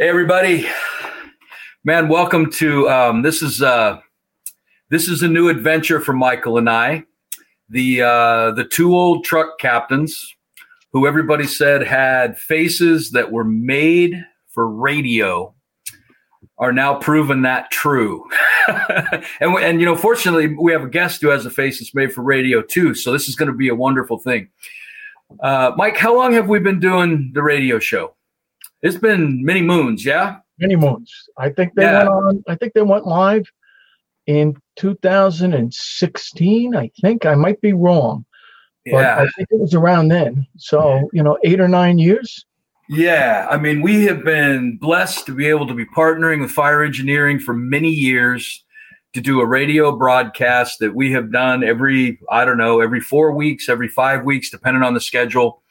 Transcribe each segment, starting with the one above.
Hey everybody, man! Welcome to um, this is uh, this is a new adventure for Michael and I, the uh, the two old truck captains, who everybody said had faces that were made for radio, are now proven that true. and and you know, fortunately, we have a guest who has a face that's made for radio too. So this is going to be a wonderful thing. Uh, Mike, how long have we been doing the radio show? It's been many moons, yeah. Many moons. I think they Yeah. went on. I think they went live in 2016. I think I might be wrong, but Yeah, I think it was around then. So you know, eight or nine years. yeah. I mean, we have been blessed to be able to be partnering with Fire Engineering for many years to do a radio broadcast that we have done every I don't know every four weeks, every five weeks, depending on the schedule.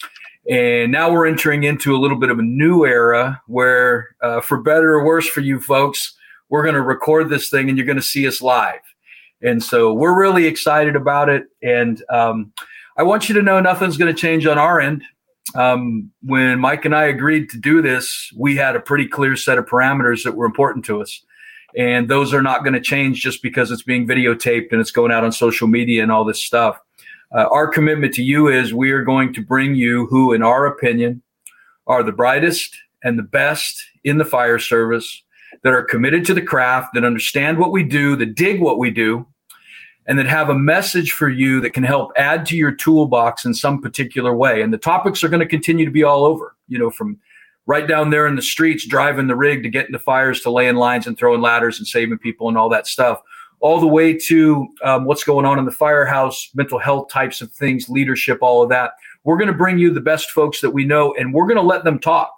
And now we're entering into a little bit of a new era where, uh, for better or worse for you folks, we're going to record this thing and you're going to see us live. And so we're really excited about it. And um, I want you to know nothing's going to change on our end. Um, when Mike and I agreed to do this, we had a pretty clear set of parameters that were important to us. And those are not going to change just because it's being videotaped and it's going out on social media and all this stuff. Uh, our commitment to you is we are going to bring you who, in our opinion, are the brightest and the best in the fire service that are committed to the craft, that understand what we do, that dig what we do, and that have a message for you that can help add to your toolbox in some particular way. And the topics are going to continue to be all over, you know, from right down there in the streets, driving the rig to getting the fires, to laying lines and throwing ladders and saving people and all that stuff, all the way to um, what's going on in the firehouse, mental health types of things, leadership, all of that. We're going to bring you the best folks that we know, and we're going to let them talk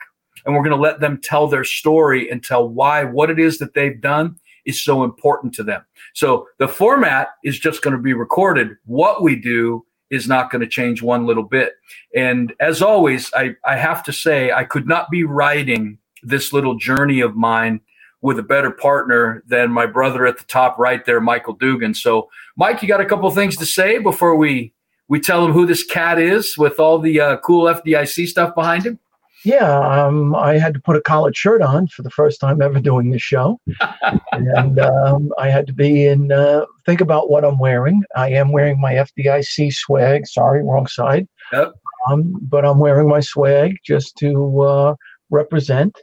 and we're going to let them tell their story and tell why what it is that they've done is so important to them. So the format is just going to be recorded. What we do is not going to change one little bit. And as always, I, I have to say, I could not be writing this little journey of mine with a better partner than my brother at the top right there, Michael Dugan. So, Mike, you got a couple things to say before we we tell him who this cat is with all the uh, cool FDIC stuff behind him? Yeah, um, I had to put a collared shirt on for the first time ever doing this show, and um, I had to be in. Uh, think about what I'm wearing. I am wearing my FDIC swag. Sorry, wrong side. Yep. Um, but I'm wearing my swag just to uh, represent.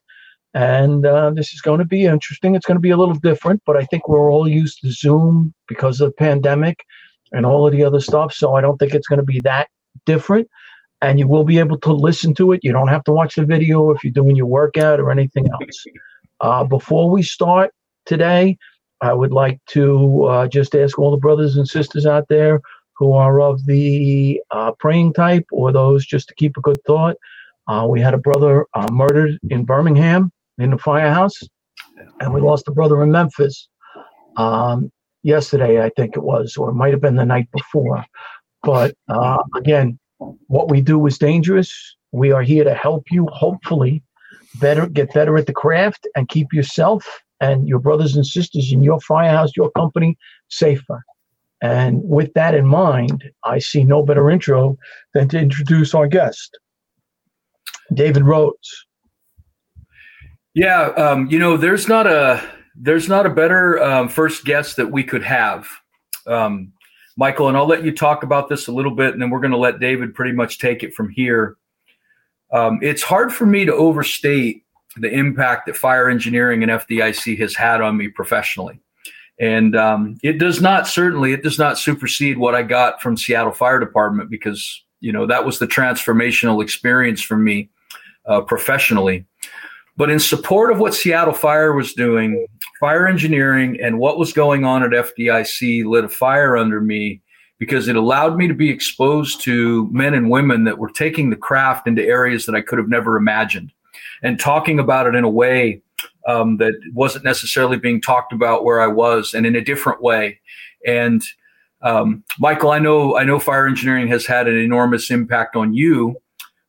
And uh, this is going to be interesting. It's going to be a little different, but I think we're all used to Zoom because of the pandemic and all of the other stuff. So I don't think it's going to be that different and you will be able to listen to it. You don't have to watch the video if you're doing your workout or anything else. Uh, before we start today, I would like to uh, just ask all the brothers and sisters out there who are of the uh, praying type or those just to keep a good thought. Uh, we had a brother uh, murdered in Birmingham in the firehouse, and we lost a brother in Memphis um, yesterday, I think it was, or it might have been the night before. But uh, again, what we do is dangerous. We are here to help you, hopefully, better get better at the craft and keep yourself and your brothers and sisters in your firehouse, your company, safer. And with that in mind, I see no better intro than to introduce our guest, David Rhodes. Yeah, um, you know, there's not a there's not a better um, first guest that we could have, um, Michael. And I'll let you talk about this a little bit, and then we're going to let David pretty much take it from here. Um, it's hard for me to overstate the impact that fire engineering and FDIC has had on me professionally, and um, it does not certainly it does not supersede what I got from Seattle Fire Department because you know that was the transformational experience for me uh, professionally. But in support of what Seattle Fire was doing, fire engineering and what was going on at FDIC lit a fire under me because it allowed me to be exposed to men and women that were taking the craft into areas that I could have never imagined and talking about it in a way um, that wasn't necessarily being talked about where I was and in a different way. And um, Michael, I know I know fire engineering has had an enormous impact on you,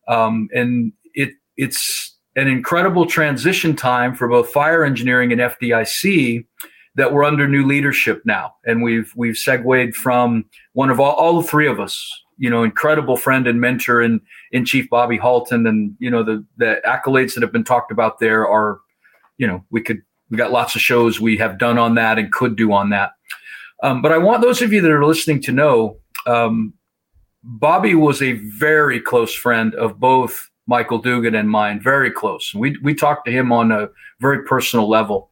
um, and it it's an incredible transition time for both fire engineering and FDIC that we're under new leadership now, and we've we've segued from one of all, all three of us, you know, incredible friend and mentor in in Chief Bobby Halton, and you know the the accolades that have been talked about there are you know, we could we got lots of shows we have done on that and could do on that. Um, but I want those of you that are listening to know um, Bobby was a very close friend of both Michael Dugan and mine, very close. We we talked to him on a very personal level.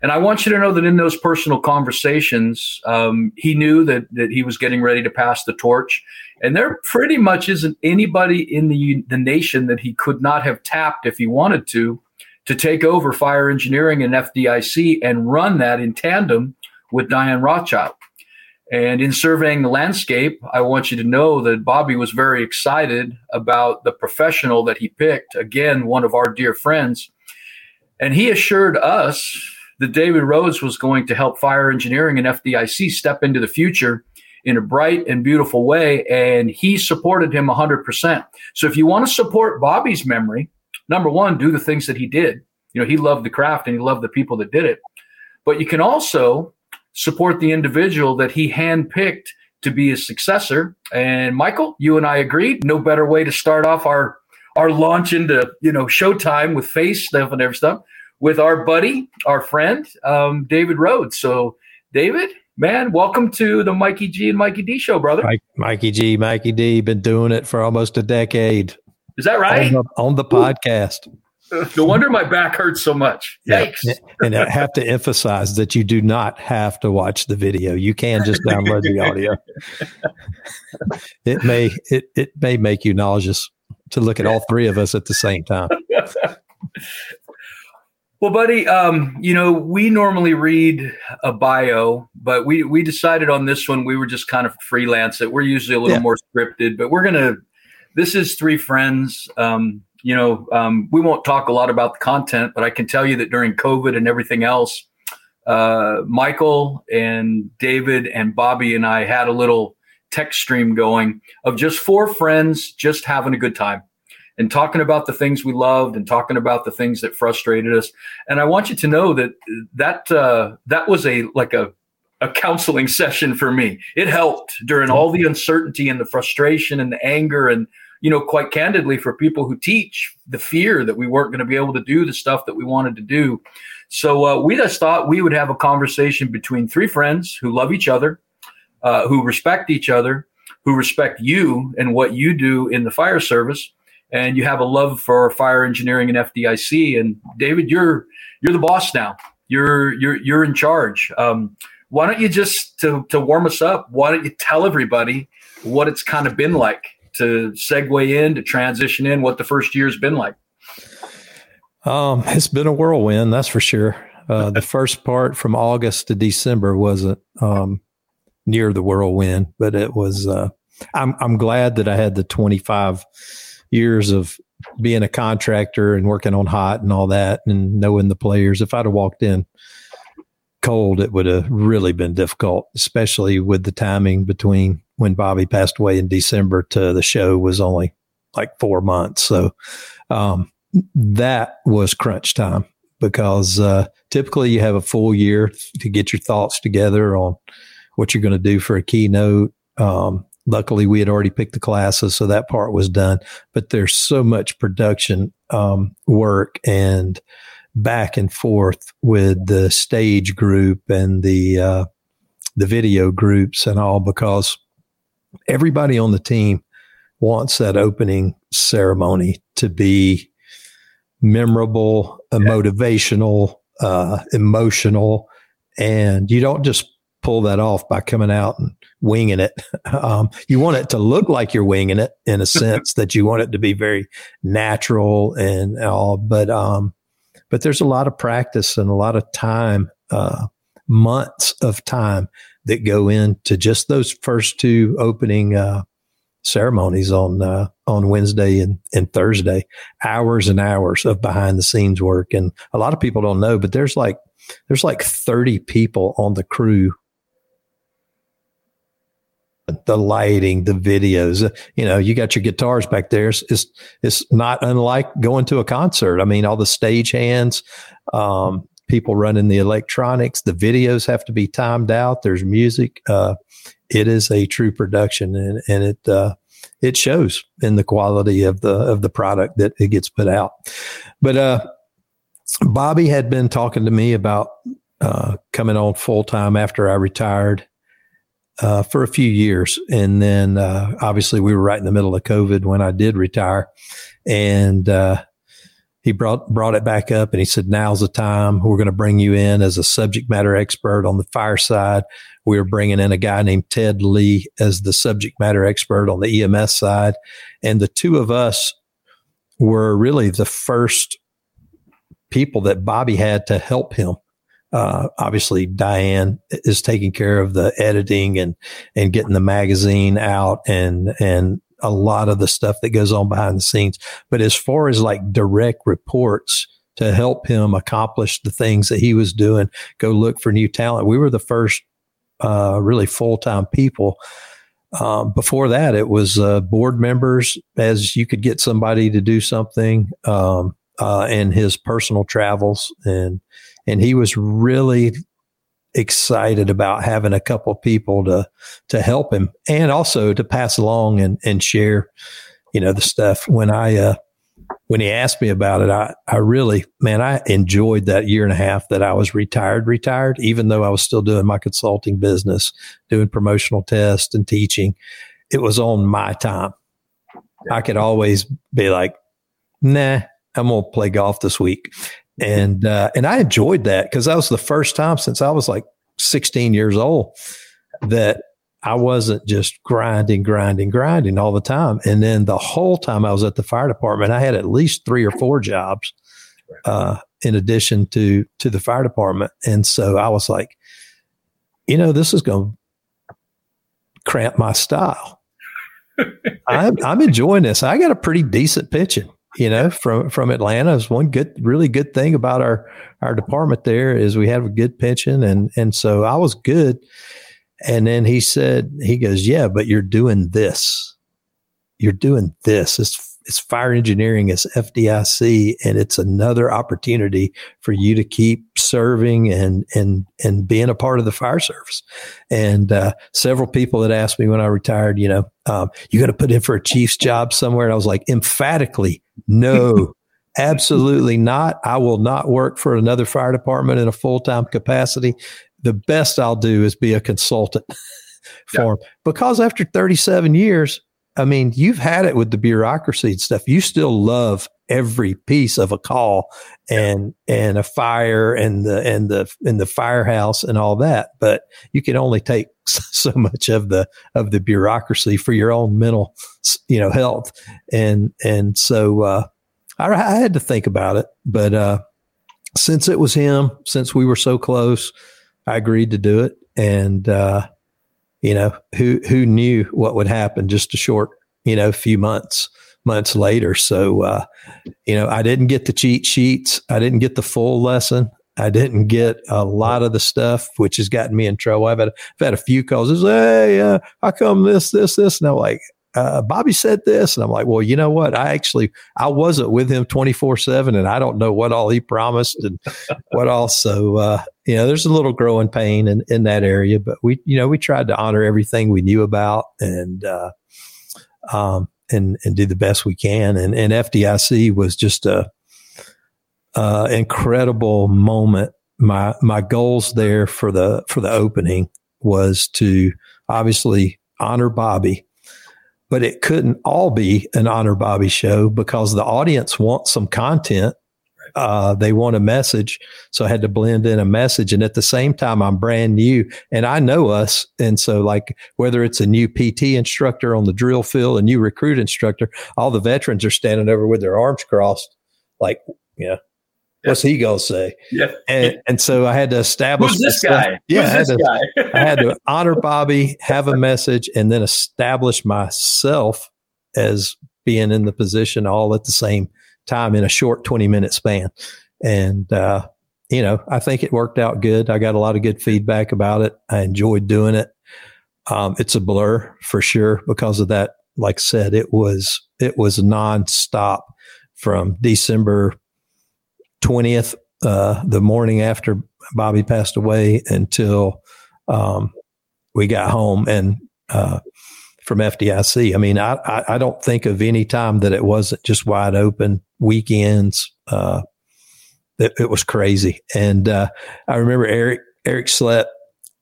And I want you to know that in those personal conversations, um, he knew that that he was getting ready to pass the torch. And there pretty much isn't anybody in the the nation that he could not have tapped if he wanted to, to take over fire engineering and FDIC and run that in tandem with Diane Rothschild. And in surveying the landscape, I want you to know that Bobby was very excited about the professional that he picked. Again, one of our dear friends. And he assured us that David Rhodes was going to help fire engineering and FDIC step into the future in a bright and beautiful way. And he supported him 100%. So if you want to support Bobby's memory, number one, do the things that he did. You know, he loved the craft and he loved the people that did it. But you can also support the individual that he handpicked to be his successor. And Michael, you and I agreed, no better way to start off our our launch into you know Showtime with face stuff and every stuff with our buddy, our friend, um, David Rhodes. So, David, man, welcome to the Mikey G and Mikey D show, brother. Mike, Mikey G, Mikey D, been doing it for almost a decade. Is that right? On the, on the podcast. No wonder my back hurts so much. Thanks. Yeah. And I have to emphasize that you do not have to watch the video. You can just download the audio. It may it, it may make you nauseous to look at all three of us at the same time. Well, buddy, um, you know, we normally read a bio, but we we decided on this one we were just kind of freelance it. We're usually a little yeah. more scripted, but we're gonna. This is three friends. Um, you know, um, we won't talk a lot about the content, but I can tell you that during COVID and everything else, uh, Michael and David and Bobby and I had a little text stream going of just four friends just having a good time and talking about the things we loved and talking about the things that frustrated us. And I want you to know that that uh, that was a like a a counseling session for me. It helped during all the uncertainty and the frustration and the anger and you know quite candidly for people who teach the fear that we weren't going to be able to do the stuff that we wanted to do. So uh, we just thought we would have a conversation between three friends who love each other, uh, who respect each other, who respect you and what you do in the fire service and you have a love for fire engineering and FDIC. And David, you're you're the boss now. You're you're you're in charge. Um, why don't you just to to warm us up? Why don't you tell everybody what it's kind of been like to segue in to transition in? What the first year's been like? Um, it's been a whirlwind, that's for sure. Uh, the first part from August to December wasn't um, near the whirlwind, but it was. Uh, I'm I'm glad that I had the 25 years of being a contractor and working on hot and all that and knowing the players. If I'd have walked in cold, it would have really been difficult, especially with the timing between when Bobby passed away in December to the show was only like four months. So um, that was crunch time because uh, typically you have a full year to get your thoughts together on what you're going to do for a keynote. Um, luckily we had already picked the classes so that part was done but there's so much production um, work and back and forth with the stage group and the uh, the video groups and all because everybody on the team wants that opening ceremony to be memorable uh, motivational uh, emotional and you don't just pull that off by coming out and winging it. Um, you want it to look like you're winging it in a sense that you want it to be very natural and all, but, um, but there's a lot of practice and a lot of time, uh, months of time that go into just those first two opening, uh, ceremonies on, uh, on Wednesday and, and Thursday, hours and hours of behind the scenes work. And a lot of people don't know, but there's like, there's like 30 people on the crew the lighting, the videos. You know, you got your guitars back there. It's, it's, it's not unlike going to a concert. I mean, all the stage hands, um, people running the electronics, the videos have to be timed out. There's music. Uh, it is a true production and, and it, uh, it shows in the quality of the, of the product that it gets put out. But, uh, Bobby had been talking to me about uh, coming on full time after I retired uh, for a few years. And then uh, obviously we were right in the middle of COVID when I did retire. And uh, he brought brought it back up and he said, "Now's the time. We're going to bring you in as a subject matter expert on the fire side. We are bringing in a guy named Ted Lee as the subject matter expert on the EMS side, and the two of us were really the first people that Bobby had to help him uh, obviously Diane is taking care of the editing and and getting the magazine out and and a lot of the stuff that goes on behind the scenes. But as far as like direct reports to help him accomplish the things that he was doing, go look for new talent. We were the first uh, really full time people. Um, before that, it was uh, board members as you could get somebody to do something, um, uh, and his personal travels and and he was really excited about having a couple people to to help him and also to pass along and and share you know the stuff. When i uh when he asked me about it i i really man i enjoyed that year and a half that i was retired retired even though i was still doing my consulting business doing promotional tests and teaching. It was on my time. I could always be like nah i'm gonna play golf this week and uh, and I enjoyed that because that was the first time since I was like 16 years old that I wasn't just grinding, grinding, grinding all the time. And then the whole time I was at the fire department, I had at least three or four jobs uh, in addition to to the fire department. And so I was like, you know, this is going to cramp my style. I'm, I'm enjoying this. I got a pretty decent pitching you know, from from Atlanta. Is one good, really good thing about our our department there is we have a good pension, and and so I was good. And then he said, he goes, yeah, but you're doing this. You're doing this. It's it's fire engineering, it's FDIC, and it's another opportunity for you to keep serving and and and being a part of the fire service. And uh, several people had asked me when I retired, you know, um, you going to put in for a chief's job somewhere? And I was like, emphatically, no. absolutely not. I will not work for another fire department in a full time capacity. The best I'll do is be a consultant for yeah. them because after 37 years, I mean, you've had it with the bureaucracy and stuff. You still love every piece of a call and and a fire and the and the and the firehouse and all that, but you can only take so much of the of the bureaucracy for your own mental, you know, health. And and so uh, I, I had to think about it, but uh, since it was him, since we were so close, I agreed to do it. And uh, you know, who who knew what would happen just a short, you know, few months months later. So, uh, you know, I didn't get the cheat sheets. I didn't get the full lesson. I didn't get a lot of the stuff, which has gotten me in trouble. I've had, I've had a few calls. It's, hey, uh, how come this, this, this? And I'm like, uh, Bobby said this. And I'm like, well, you know what? I actually, I wasn't with him 24 seven and I don't know what all he promised and what all. So, uh, you know, there's a little growing pain in, in that area, but we, you know, we tried to honor everything we knew about and, uh, um, and, and do the best we can. And, and FDIC was just a, uh, incredible moment. My, my goals there for the, for the opening was to obviously honor Bobby but it couldn't all be an honor Bobby show because the audience wants some content. Uh, they want a message. So I had to blend in a message. And at the same time, I'm brand new and I know us. And so like whether it's a new PT instructor on the drill field, a new recruit instructor, all the veterans are standing over with their arms crossed, like, you What's he gonna say? Yeah. And and so I had to establish Who's this guy? Yeah, I, had this to, guy? I had to honor Bobby, have a message, and then establish myself as being in the position all at the same time in a short 20 minute span. And uh, you know, I think it worked out good. I got a lot of good feedback about it. I enjoyed doing it. Um, it's a blur for sure because of that. Like I said, it was it was nonstop from December 20th, uh, the morning after Bobby passed away until um, we got home and uh, from FDIC. I mean, I, I, I, don't think of any time that it wasn't just wide open weekends. Uh, it, it was crazy. And uh, I remember Eric Eric Slett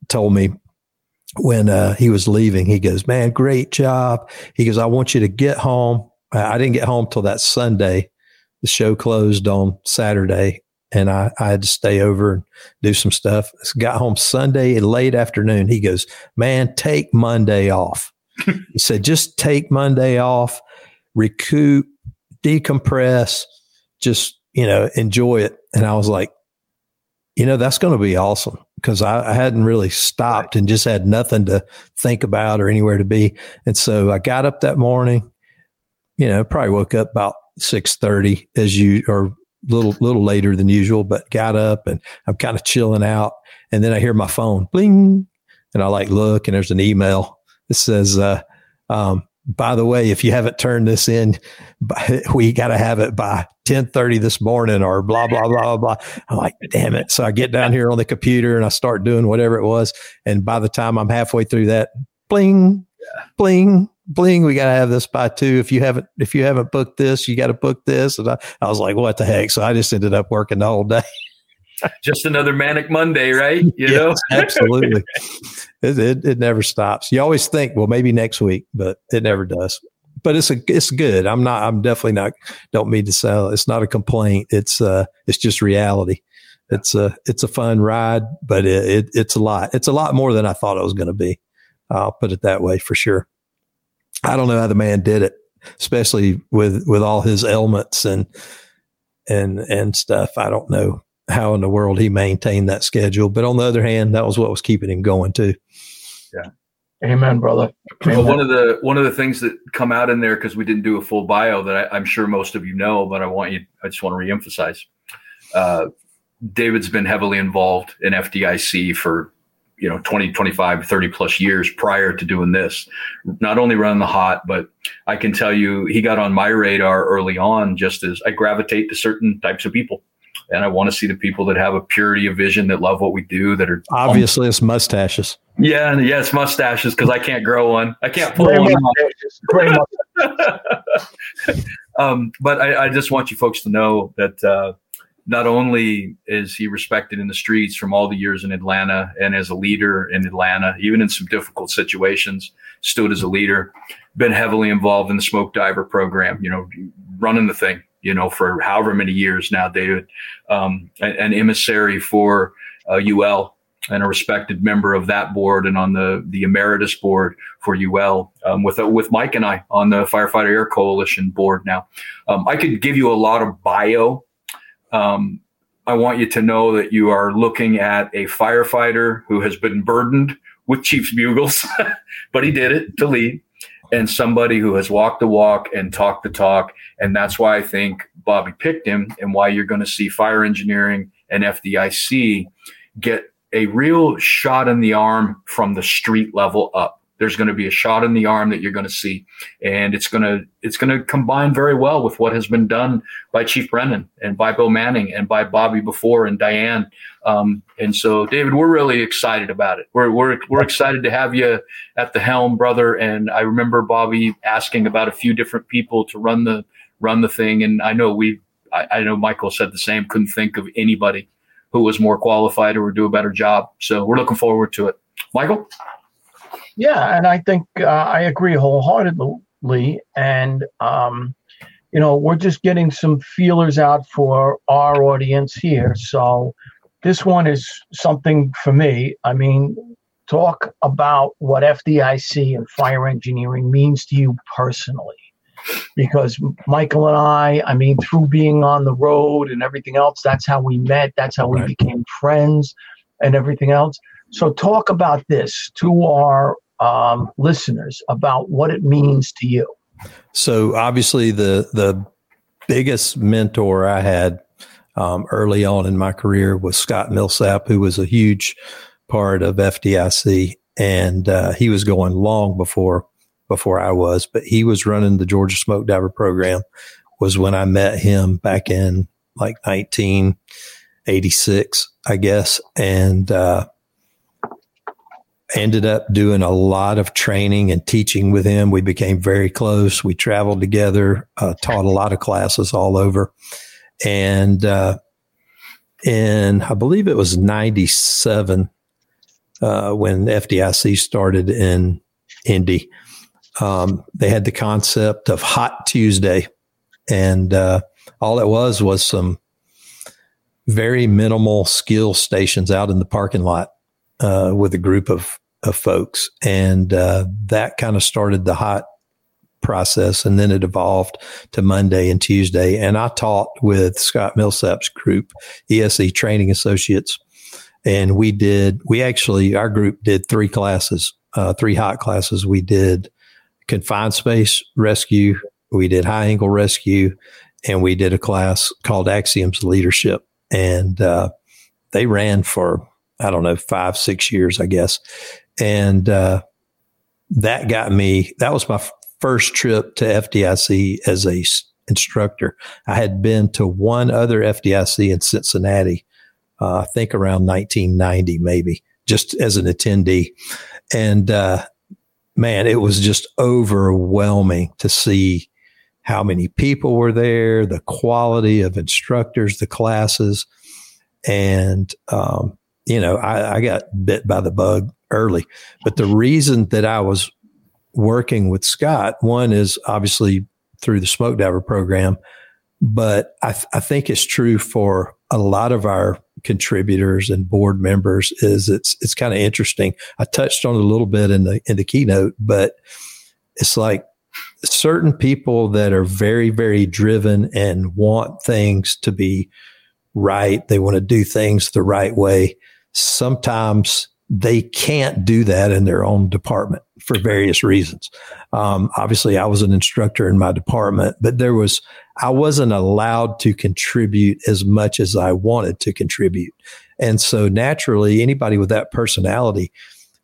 told me when uh, he was leaving, he goes, "Man, great job." He goes, "I want you to get home." I didn't get home till that Sunday. The show closed on Saturday, and I, I had to stay over and do some stuff. Got home Sunday late afternoon. He goes, "Man, take Monday off." he said, "Just take Monday off, recoup, decompress, just you know, enjoy it." And I was like, "You know, that's going to be awesome." Because I, I, hadn't really stopped and just had nothing to think about or anywhere to be. And so I got up that morning, you know, probably woke up about six thirty as you or a little little later than usual, but got up and I'm kind of chilling out. And then I hear my phone bling, and I like look, and there's an email that says, uh, um, "By the way, if you haven't turned this in, we got to have it by 10:30 this morning," or blah blah blah blah. I'm like, "Damn it!" So I get down here on the computer and I start doing whatever it was, and by the time I'm halfway through that, bling, bling, bling, we got to have this by two. If you haven't, if you haven't booked this, you got to book this. And I, I was like, what the heck? So I just ended up working the whole day. just another manic Monday, right? You yes, know, absolutely. It, it, it never stops. You always think, well, maybe next week, but it never does. But it's a it's good. I'm not. I'm definitely not. Don't mean to sell. It's not a complaint. It's uh. It's just reality. It's a it's a fun ride, but it, it it's a lot. It's a lot more than I thought it was going to be. I'll put it that way for sure. I don't know how the man did it, especially with with all his ailments and and and stuff. I don't know how in the world he maintained that schedule, but on the other hand, that was what was keeping him going too. Yeah. Amen, brother. Amen. Well, one of the one of the things that come out in there because we didn't do a full bio that I, am sure most of you know, but I want you. I just want to reemphasize. Uh, David's been heavily involved in FDIC for you know 20 25 30 plus years prior to doing this. Not only running the hot but i can tell you he got on my radar early on just as i gravitate to certain types of people. And i want to see the people that have a purity of vision that love what we do that are obviously it's mustaches. Yeah and yes mustaches because i can't grow one. I can't pull one um, but I, I, just want you folks to know that uh, not only is he respected in the streets from all the years in Atlanta and as a leader in Atlanta, even in some difficult situations, stood as a leader, been heavily involved in the smoke diver program, you know, running the thing, you know, for however many years now, David, um, an, emissary for uh, UL and a respected member of that board and on the, the emeritus board for UL um, with, uh, with Mike and I on the Firefighter Air Coalition board now. Um, I could give you a lot of bio um, I want you to know that you are looking at a firefighter who has been burdened with Chiefs bugles, but he did it to lead, and somebody who has walked the walk and talked the talk. And that's why I think Bobby picked him, and why you're going to see fire engineering and FDIC get a real shot in the arm from the street level up there's going to be a shot in the arm that you're going to see. And it's going to it's going to combine very well with what has been done by chief brennan and by bill manning and by bobby before and diane. Um, and so david we're really excited about it. We're, we're, we're excited to have you at the helm brother. And i remember bobby asking about a few different people to run the run the thing. And i know we I, I know michael said the same. Couldn't think of anybody who was more qualified or would do a better job. So we're looking forward to it. Michael yeah, and I think uh, I agree wholeheartedly. And um, you know, we're just getting some feelers out for our audience here. So this one is something for me. I mean, talk about what FDIC and fire engineering means to you personally. Because Michael and I, I mean, through being on the road and everything else, that's how we met. That's how we right. became friends and everything else. So, talk about this to our um, listeners about what it means to you? So obviously, the the biggest mentor I had um, early on in my career was Scott Millsap, who was a huge part of FDIC, and uh, he was going long before before I was, but he was running the Georgia Smoke Diver program. Was when I met him back in like 1986, I guess, and uh, ended up doing a lot of training and teaching with him. We became very close. We traveled together, uh, taught a lot of classes all over. And uh, in, I believe it was 97 uh, when FDIC started in Indy. Um, they had the concept of Hot Tuesday. And uh, all it was was some very minimal skill stations out in the parking lot uh, with a group of, of folks. And uh, that kind of started the hot process. And then it evolved to Monday and Tuesday. And I taught with Scott Millsap's group, ESE Training Associates. And we did, we actually, our group did three classes, uh, three hot classes. We did confined space rescue, we did high angle rescue, and we did a class called Axioms Leadership. And uh, they ran for, I don't know, five, six years, I guess. And uh, that got me, that was my first trip to FDIC as a instructor. I had been to one other FDIC in Cincinnati, uh, I think around 1990, maybe, just as an attendee. And uh, man, it was just overwhelming to see how many people were there, the quality of instructors, the classes. And, um, you know, I, I got bit by the bug early. But the reason that I was working with Scott, one is obviously through the smoke diver program, but I, th- I think it's true for a lot of our contributors and board members is it's it's kind of interesting. I touched on it a little bit in the in the keynote, but it's like certain people that are very very driven and want things to be right. They want to do things the right way. Sometimes they can't do that in their own department for various reasons. Um, obviously, I was an instructor in my department, but there was, I wasn't allowed to contribute as much as I wanted to contribute. And so naturally, anybody with that personality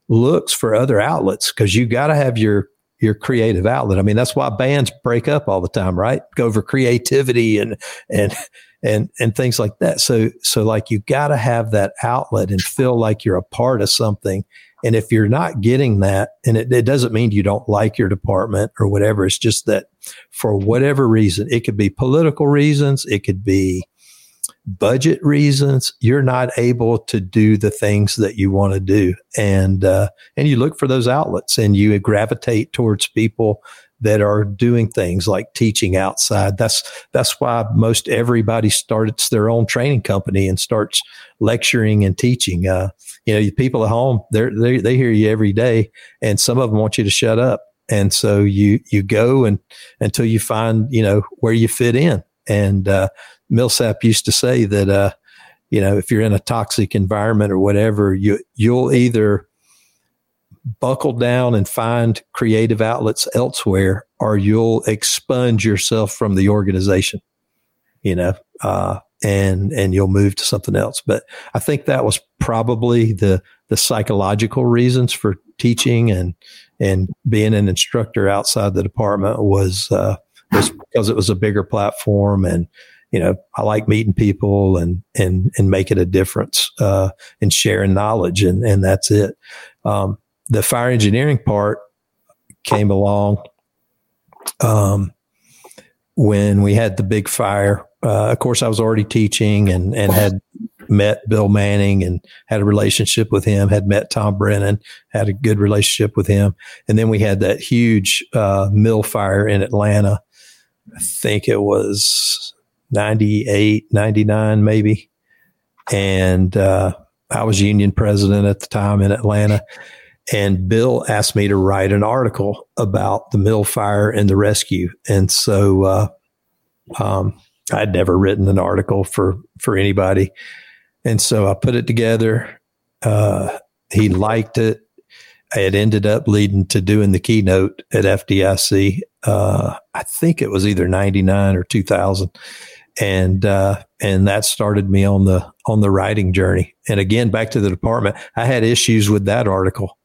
looks for other outlets because you got to have your your creative outlet. I mean, that's why bands break up all the time, right? Go over creativity and and and and things like that. So so like you got to have that outlet and feel like you're a part of something. And if you're not getting that, and it, it doesn't mean you don't like your department or whatever, it's just that for whatever reason, it could be political reasons, it could be budget reasons, you're not able to do the things that you want to do, and uh, and you look for those outlets, and you gravitate towards people that are doing things like teaching outside. That's that's why most everybody starts their own training company and starts lecturing and teaching. Uh, you know, people at home they they they hear you every day, and some of them want you to shut up, and so you you go and until you find you know where you fit in. And uh, Millsap used to say that uh, you know if you're in a toxic environment or whatever, you you'll either buckle down and find creative outlets elsewhere, or you'll expunge yourself from the organization. You know, uh, and and you'll move to something else. But I think that was probably the the psychological reasons for teaching and and being an instructor outside the department was uh, was because it was a bigger platform and you know I like meeting people and and and making a difference uh, and sharing knowledge and and that's it. Um, the fire engineering part came along um, when we had the big fire. Uh, of course, I was already teaching and, and had met Bill Manning and had a relationship with him, had met Tom Brennan, had a good relationship with him. And then we had that huge uh, mill fire in Atlanta. I think it was 98, 99, maybe. And uh, I was union president at the time in Atlanta. And Bill asked me to write an article about the mill fire and the rescue. And so uh, um, I'd never written an article for for anybody, and so I put it together. Uh, he liked it. It ended up leading to doing the keynote at FDIC. Uh, I think it was either ninety nine or two thousand, and uh, and that started me on the on the writing journey. And again, back to the department, I had issues with that article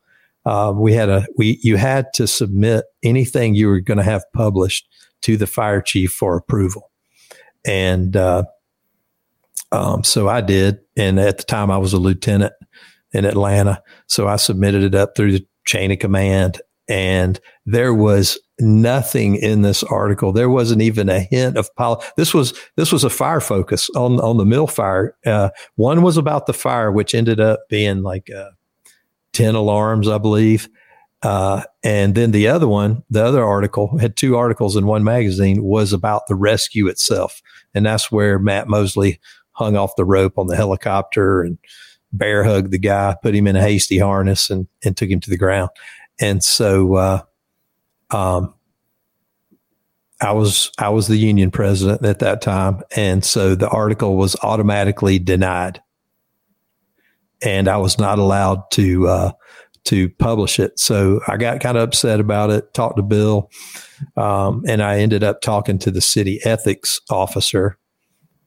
um, we had a we you had to submit anything you were going to have published to the fire chief for approval, and uh, um, so I did. And at the time, I was a lieutenant in Atlanta, so I submitted it up through the chain of command, and there was nothing in this article. There wasn't even a hint of poli- this was this was a fire focus on on the mill fire. Uh, one was about the fire, which ended up being like 10 alarms, I believe. Uh, and then the other one, the other article had two articles in one magazine was about the rescue itself. And that's where Matt Mosley hung off the rope on the helicopter and bear hugged the guy, put him in a hasty harness and, and took him to the ground. And so, uh, um, I was I was the union president at that time, and so the article was automatically denied and I was not allowed to uh, to publish it. So I got kind of upset about it. Talked to Bill, um, and I ended up talking to the city ethics officer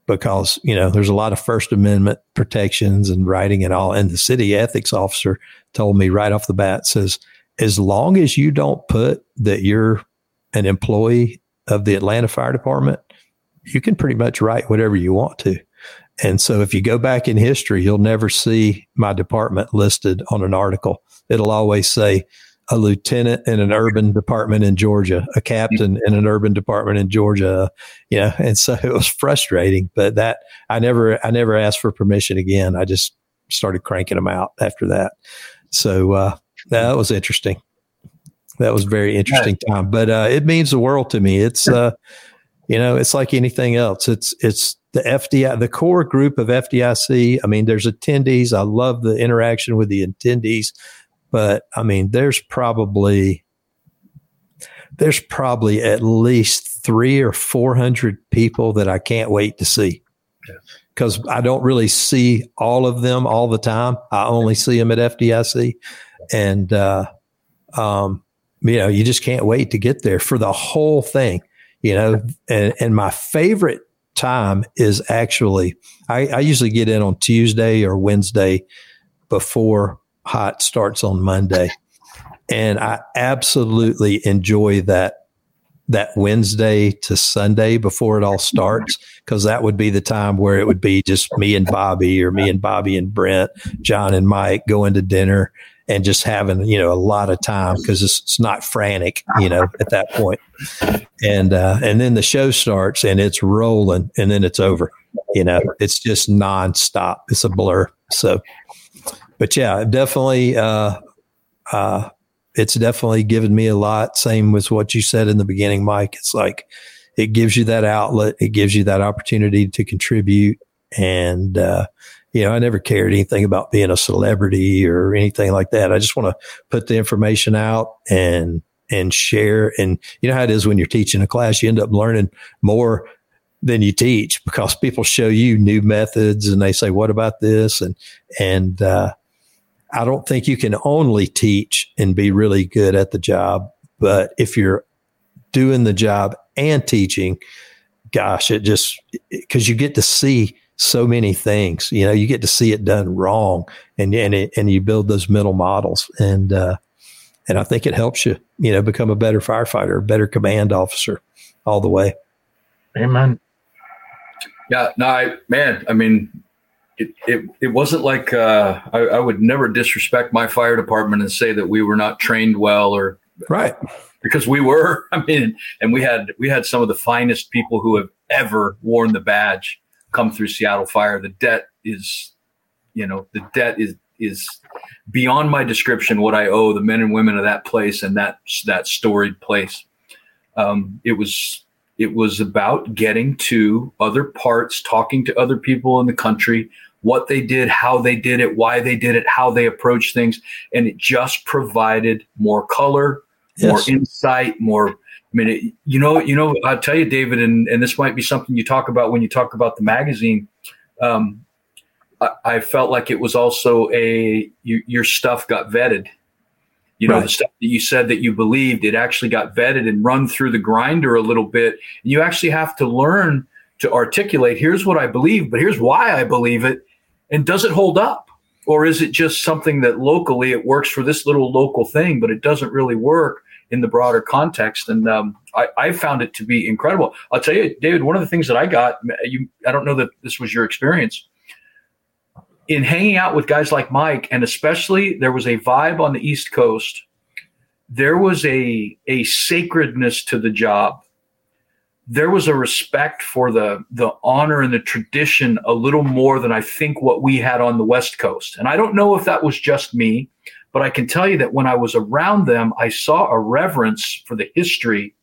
because you know there's a lot of First Amendment protections and writing and all, and the city ethics officer told me right off the bat says as long as you don't put that you're an employee of the Atlanta Fire Department, you can pretty much write whatever you want to. And so if you go back in history, you'll never see my department listed on an article. It'll always say a lieutenant in an urban department in Georgia, a captain in an urban department in Georgia, you know, and so it was frustrating, but that I never, I never asked for permission again. I just started cranking them out after that. So, uh, that was interesting. That was very interesting time, but uh, it means the world to me. It's uh, you know, it's like anything else. It's it's the FDI, the core group of FDIC. I mean, there's attendees. I love the interaction with the attendees, but I mean, there's probably there's probably at least three or four hundred people that I can't wait to see because I don't really see all of them all the time. I only see them at FDIC and uh, um, you know, you just can't wait to get there for the whole thing. You know, and, and my favorite time is actually I, I usually get in on Tuesday or Wednesday before hot starts on Monday, and I absolutely enjoy that that Wednesday to Sunday before it all starts, because that would be the time where it would be just me and Bobby or me and Bobby and Brent, John and Mike going to dinner and just having you know a lot of time because it's, it's, not frantic you know at that point. And uh, and then the show starts and it's rolling and then it's over you know it's just nonstop. It's a blur. So but yeah definitely uh, uh, it's definitely given me a lot. Same with what you said in the beginning mike. It's like it gives you that outlet. It gives you that opportunity to contribute and uh, you know, I never cared anything about being a celebrity or anything like that. I just want to put the information out and and share. And you know how it is when you're teaching a class, you end up learning more than you teach because people show you new methods and they say, "What about this?" and and uh, I don't think you can only teach and be really good at the job, but if you're doing the job and teaching, gosh, it just because you get to see so many things. You know, you get to see it done wrong, and and it, and you build those mental models, and uh, and I think it helps you, you know, become a better firefighter, a better command officer, all the way. Amen. Yeah, no, I, man, I mean, it, it, it wasn't like uh, I, I would never disrespect my fire department and say that we were not trained well or right because we were. I mean, and we had we had some of the finest people who have ever worn the badge come through Seattle Fire. The debt is, you know, the debt is is beyond my description what I owe the men and women of that place and that that storied place. Um, it was it was about getting to other parts, talking to other people in the country, what they did, how they did it, why they did it, how they approached things, and it just provided more color, yes. more insight, more I mean, it, you know, you know, I'll tell you, David, and, and this might be something you talk about when you talk about the magazine. Um, I, I, felt like it was also a you, your stuff got vetted. You know, right. the stuff that you said that you believed, it actually got vetted and run through the grinder a little bit. And you actually have to learn to articulate. Here's what I believe, but here's why I believe it. And does it hold up? Or is it just something that locally it works for this little local thing, but it doesn't really work? In the broader context. And um, I, I, found it to be incredible. I'll tell you, David, one of the things that I got, you, I don't know that this was your experience in hanging out with guys like Mike, and especially there was a vibe on the East Coast there was a a sacredness to the job. There was a respect for the the honor and the tradition a little more than I think what we had on the West Coast. And I don't know if that was just me, but I can tell you that when I was around them, I saw a reverence for the history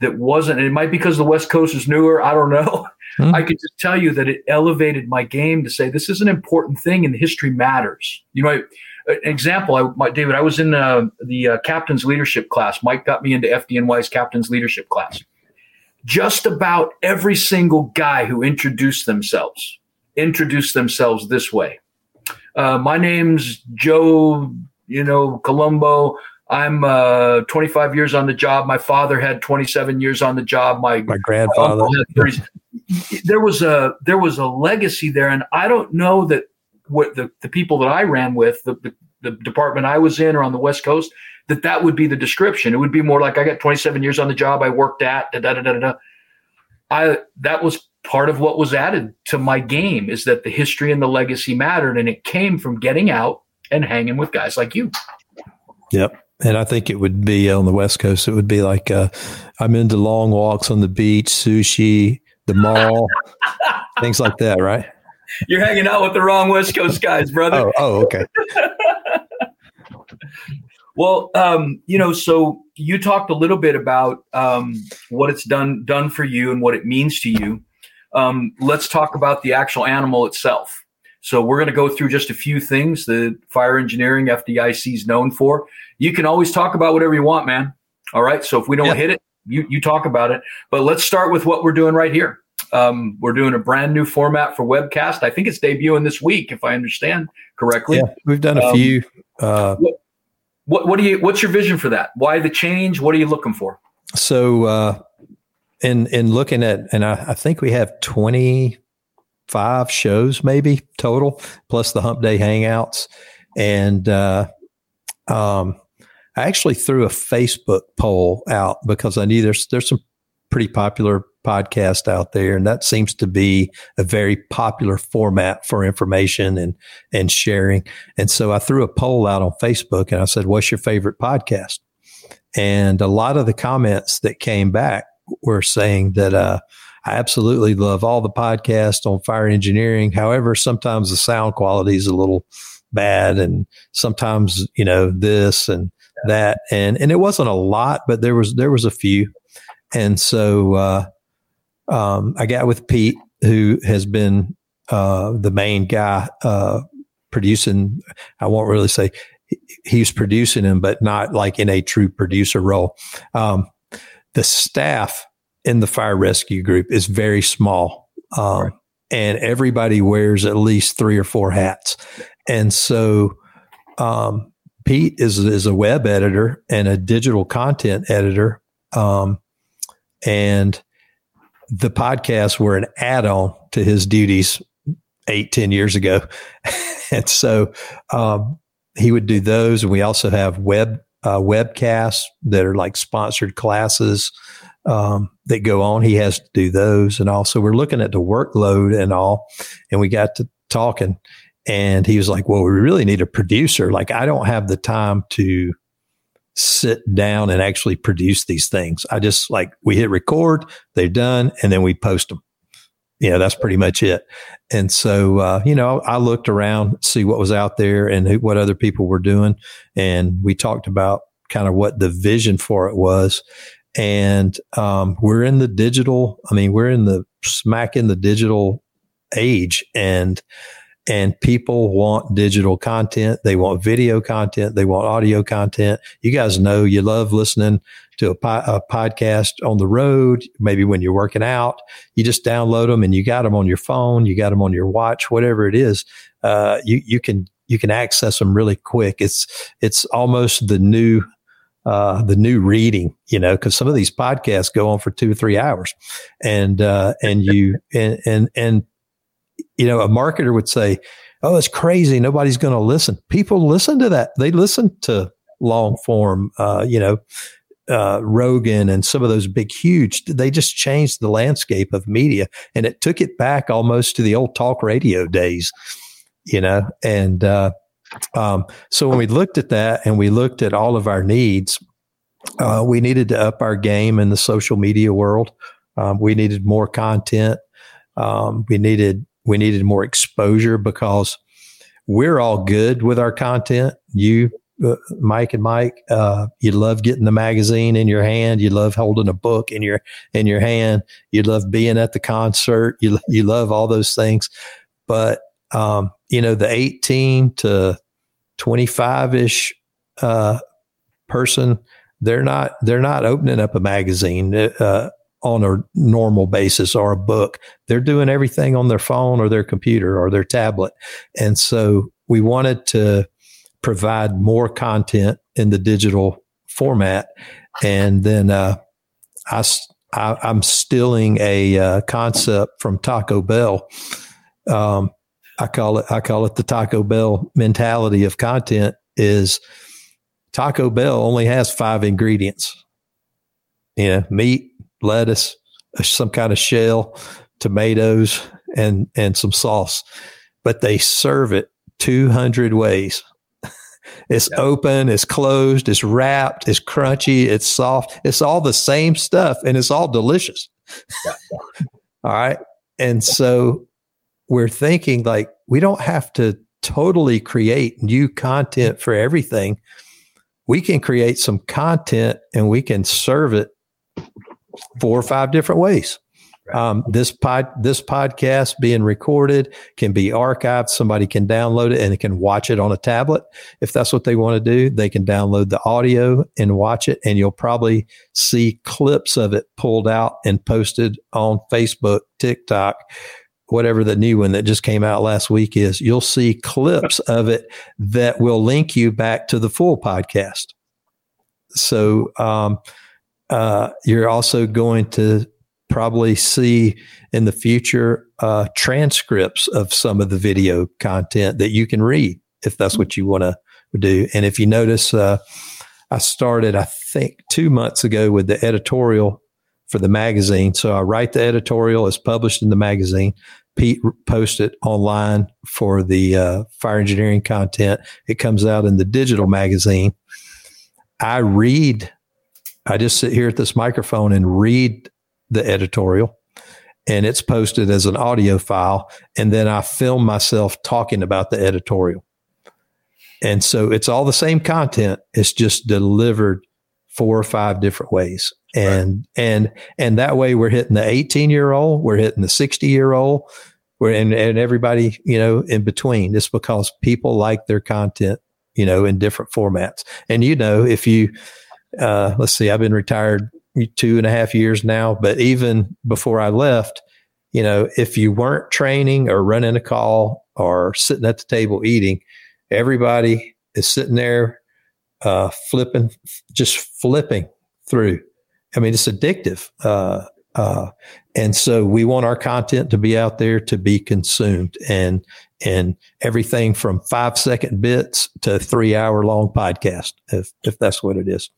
that wasn't. it might be because the West Coast is newer. I don't know. Mm-hmm. I could just tell you that it elevated my game to say this is an important thing and history matters. You know, an example, I, my, David, I was in uh, the uh, captain's leadership class. Mike got me into FDNY's captain's leadership class. Just about every single guy who introduced themselves introduced themselves this way. Uh, my name's Joe, you know, Colombo. I'm uh, 25 years on the job. My father had 27 years on the job. My my grandfather. there was a there was a legacy there, and I don't know that what the, the people that I ran with, the, the, the department I was in or on the West Coast, that that would be the description. It would be more like I got 27 years on the job I worked at. Da, da, da, da, da. I that was part of what was added to my game is that the history and the legacy mattered, and it came from getting out and hanging with guys like you. Yep. And I think it would be on the West Coast. It would be like uh, I'm into long walks on the beach, sushi, the mall, things like that, right? You're hanging out with the wrong West Coast guys, brother. oh, oh, okay. well, um, you know, so you talked a little bit about um, what it's done done for you and what it means to you. Um, let's talk about the actual animal itself. So we're going to go through just a few things that fire engineering FDIC is known for. You can always talk about whatever you want, man. All right. So if we don't yeah. hit it, you you talk about it. But let's start with what we're doing right here. Um, we're doing a brand new format for webcast. I think it's debuting this week, if I understand correctly. Yeah, we've done a um, few. Uh, what, what, what do you? What's your vision for that? Why the change? What are you looking for? So, uh, in in looking at, and I, I think we have twenty five shows maybe total, plus the Hump Day Hangouts, and uh, um, I actually threw a Facebook poll out because I knew there's there's some pretty popular podcast out there, and that seems to be a very popular format for information and and sharing. And so I threw a poll out on Facebook, and I said, "What's your favorite podcast?" And a lot of the comments that came back were saying that uh, I absolutely love all the podcasts on fire engineering. However, sometimes the sound quality is a little bad, and sometimes you know this and that, and and it wasn't a lot, but there was there was a few. And so uh, um, I got with Pete, who has been uh, the main guy uh, producing. I won't really say he's producing him, but not like in a true producer role. Um, the staff in the fire rescue group is very small. Um, right. And everybody wears at least three or four hats. And so um, Pete is, is a web editor and a digital content editor. Um, and the podcasts were an add-on to his duties eight, ten years ago. and so um, he would do those. And we also have web uh, webcasts that are like sponsored classes um, that go on. He has to do those. And also we're looking at the workload and all. And we got to talking and he was like, well, we really need a producer. Like, I don't have the time to sit down and actually produce these things. I just like we hit record, they're done, and then we post them. You know, that's pretty much it. And so, uh, you know, I looked around, see what was out there and who, what other people were doing. And we talked about kind of what the vision for it was. And um, we're in the digital, I mean, we're in the smack in the digital age. And and people want digital content. They want video content. They want audio content. You guys know you love listening to a, po- a, podcast on the road. Maybe when you're working out, you just download them and you got them on your phone. You got them on your watch, whatever it is. Uh, you, you can, you can access them really quick. It's, it's almost the new, uh, the new reading, you know, because some of these podcasts go on for two or three hours, and uh, and you and and and you know, a marketer would say, Oh, it's crazy. Nobody's going to listen. People listen to that. They listen to long form, uh, you know, uh, Rogan and some of those big, huge, they just changed the landscape of media and it took it back almost to the old talk radio days, you know, and, uh, um, so when we looked at that and we looked at all of our needs, uh, we needed to up our game in the social media world. Um, we needed more content. Um, we needed we needed more exposure because we're all good with our content. You, uh, Mike and Mike, uh, you love getting the magazine in your hand. You love holding a book in your in your hand. You love being at the concert. You you love all those things, but um, you know the eighteen to twenty five ish uh, person they're not they're not opening up a magazine uh, on a normal basis or a book. They're doing everything on their phone or their computer or their tablet, and so we wanted to provide more content in the digital format, and then uh, I, I am stealing a uh, concept from Taco Bell. Um, I call it I call it the Taco Bell mentality of content is Taco Bell only has five ingredients. You know, meat, lettuce, uh, some kind of shell, tomatoes, and and some sauce. But they serve it 200 ways. it's yeah. open, it's closed, it's wrapped, it's crunchy, it's soft. It's all the same stuff and it's all delicious. Yeah. all right. And so we're thinking like we don't have to totally create new content for everything we can create some content and we can serve it four or five different ways. Um, this pod, this podcast being recorded can be archived. Somebody can download it and they can watch it on a tablet. If that's what they want to do, they can download the audio and watch it. And you'll probably see clips of it pulled out and posted on Facebook, TikTok, whatever the new one that just came out last week is, you'll see clips of it that will link you back to the full podcast. So um, uh, you're also going to probably see in the future uh, transcripts of some of the video content that you can read if that's what you want to do. And if you notice, uh, I started, I think, two months ago with the editorial for the magazine. So I write the editorial, it's published in the magazine. Pete posts it online for the uh, fire engineering content. It comes out in the digital magazine. I read, I just sit here at this microphone and read the editorial, and it's posted as an audio file. And then I film myself talking about the editorial. And so it's all the same content, it's just delivered four or five different ways and right. and and that way we're hitting the 18 year old we're hitting the 60 year old we're and, and everybody you know in between. Just because people like their content you know in different formats. And you know if you uh, let's see i've been retired two and a half years now but even before i left you know if you weren't training or running a call or sitting at the table eating everybody is sitting there uh, flipping just flipping through I mean, it's addictive. Uh, uh, and so we want our content to be out there to be consumed and, and everything from five second bits to three hour long podcast, if, if that's what it is.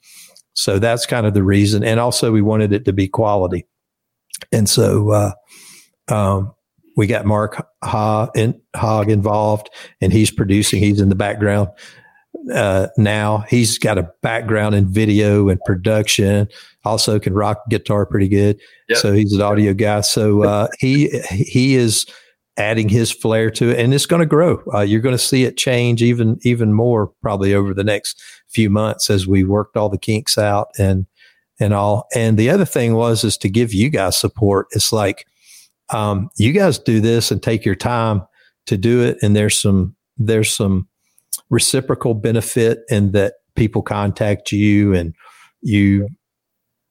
So that's kind of the reason. And also we wanted it to be quality. And so, uh, um, we got Mark in, Hogg involved and he's producing, he's in the background uh, now. He's got a background in video and production. Also, can rock guitar pretty good. Yep. So he's an audio guy. So uh, he he is adding his flair to it, and it's going to grow. Uh, you're going to see it change even even more probably over the next few months as we worked all the kinks out and and all. And the other thing was is to give you guys support. It's like um, you guys do this and take your time to do it, and there's some there's some reciprocal benefit in that people contact you and you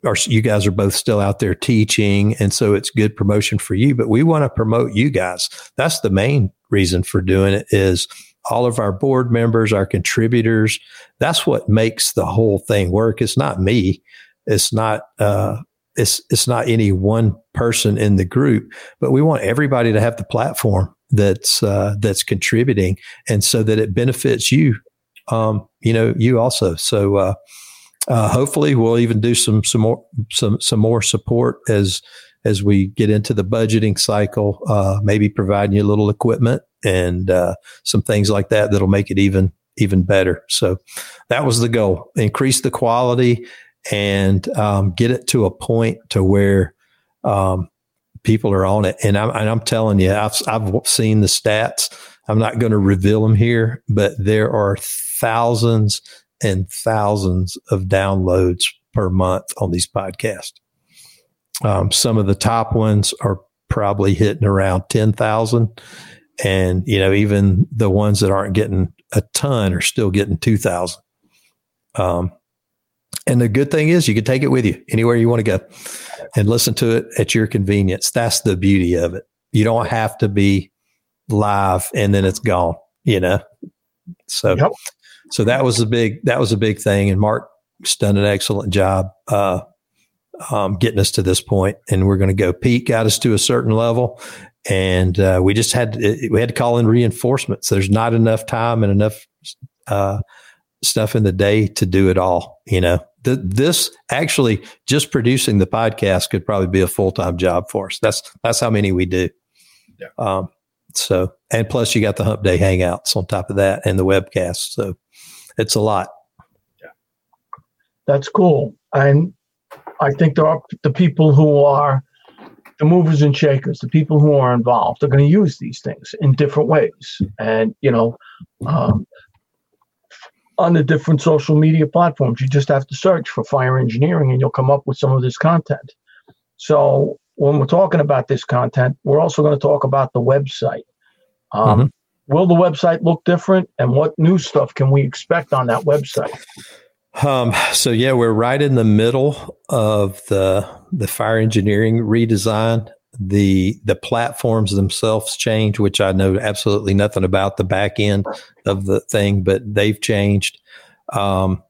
are you guys are both still out there teaching. And so it's good promotion for you but we want to promote you guys. That's the main reason for doing it is all of our board members our contributors. That's what makes the whole thing work. It's not me. It's not uh, it's it's not any one person in the group but we want everybody to have the platform that's uh, that's contributing, and so that it benefits you. Um, you know, you also. So uh, uh, hopefully, we'll even do some some more some some more support as as we get into the budgeting cycle. Uh, maybe providing you a little equipment and uh, some things like that that'll make it even even better. So that was the goal: increase the quality and um, get it to a point to where um, people are on it. And I'm, and I'm telling you, I've, I've seen the stats. I'm not going to reveal them here, but there are thousands and thousands of downloads per month on these podcasts. Um, some of the top ones are probably hitting around 10,000. And, you know, even the ones that aren't getting a ton are still getting 2,000. Um, and the good thing is you can take it with you anywhere you want to go and listen to it at your convenience. That's the beauty of it. You don't have to be live and then it's gone, you know? So, yep. so that was a big, that was a big thing. And Mark's done an excellent job, uh, um, getting us to this point and we're going to go Pete got us to a certain level and, uh, we just had, to, we had to call in reinforcements. There's not enough time and enough, uh, stuff in the day to do it all, you know? The, this actually just producing the podcast could probably be a full time job for us. That's that's how many we do. Yeah. Um, so and plus you got the Hump Day Hangouts on top of that and the webcast. So it's a lot. Yeah. That's cool. And I think there are the people who are the movers and shakers, the people who are involved, are going to use these things in different ways. And you know, um, on the different social media platforms. You just have to search for fire engineering and you'll come up with some of this content. So when we're talking about this content, we're also going to talk about the website. Um, mm-hmm. Will the website look different, and what new stuff can we expect on that website? Um, so yeah, we're right in the middle of the the fire engineering redesign the the platforms themselves change, which I know absolutely nothing about the back end of the thing, but they've changed. Um,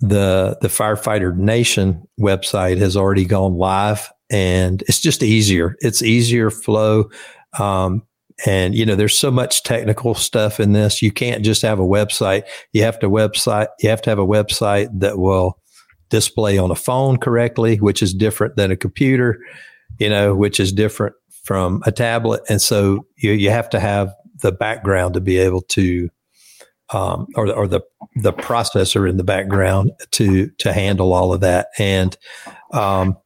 the the firefighter nation website has already gone live and it's just easier. It's easier flow. Um, and you know there's so much technical stuff in this. You can't just have a website. You have to website you have to have a website that will display on a phone correctly which is different than a computer you know, which is different from a tablet. And so you, you have to have the background to be able to, um, or, or the, the processor in the background to, to handle all of that. And, um,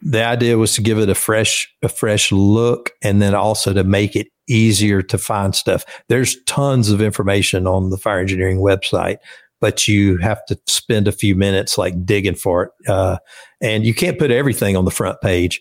the idea was to give it a fresh, a fresh look and then also to make it easier to find stuff. There's tons of information on the fire engineering website, but you have to spend a few minutes like digging for it. Uh, and you can't put everything on the front page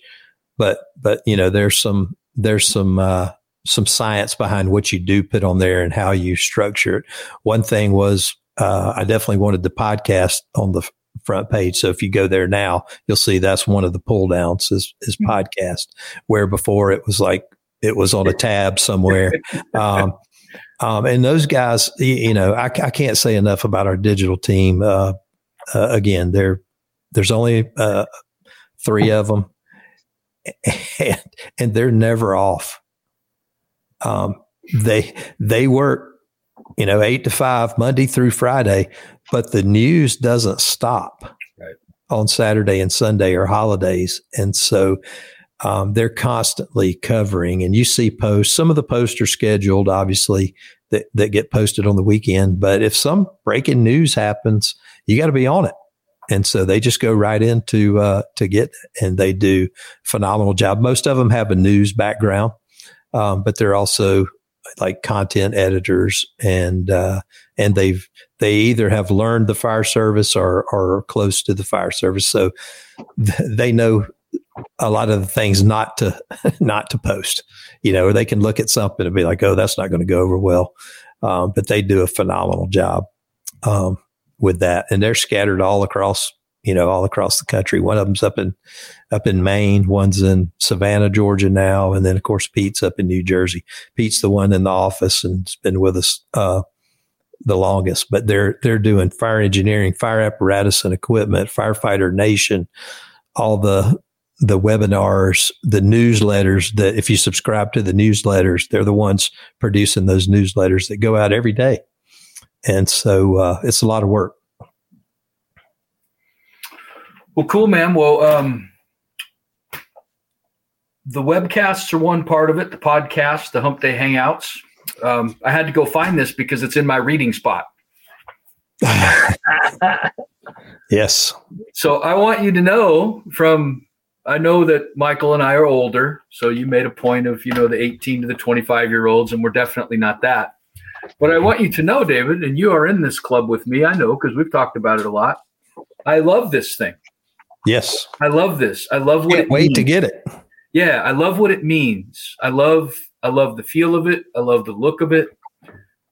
but but you know there's some there's some uh, some science behind what you do put on there and how you structure it. One thing was uh, I definitely wanted the podcast on the front page. So if you go there now, you'll see that's one of the pull downs is, is mm-hmm. podcast, where before it was like it was on a tab somewhere. Um, um, and those guys, you know, I, I, can't say enough about our digital team. Uh, uh, again, there, there's only uh, three of them and, and they're never off. Um, they they work, you know, eight to five Monday through Friday, but the news doesn't stop right. on Saturday and Sunday or holidays, and so um, they're constantly covering. And you see posts. Some of the posts are scheduled, obviously, that that get posted on the weekend. But if some breaking news happens, you got to be on it and so they just go right into uh, to get and they do phenomenal job. Most of them have a news background, um, but they're also like content editors and uh, and they've they either have learned the fire service or are close to the fire service, so th- they know a lot of the things not to not to post. You know, or they can look at something and be like, "Oh, that's not going to go over well," um, but they do a phenomenal job. Um, with that, and they're scattered all across you know all across the country. One of them's up in up in Maine, one's in Savannah, Georgia now, and then of course Pete's up in New Jersey. Pete's the one in the office and's been with us uh, the longest. But they're they're doing fire engineering, fire apparatus and equipment, firefighter nation, all the the webinars, the newsletters that if you subscribe to the newsletters, they're the ones producing those newsletters that go out every day. And so uh, it's a lot of work. Well, cool, man. Well, um, the webcasts are one part of it, the podcast, the Hump Day Hangouts. Um, I had to go find this because it's in my reading spot. Yes. So I want you to know from I know that Michael and I are older, so you made a point of, you know, the 18 to the 25 year olds, and we're definitely not that. But I want you to know, David, and you are in this club with me, I know because we've talked about it a lot. I love this thing. Yes. I love this. I love what Can't it wait means. to get it. Yeah, I love what it means. I love I love the feel of it. I love the look of it.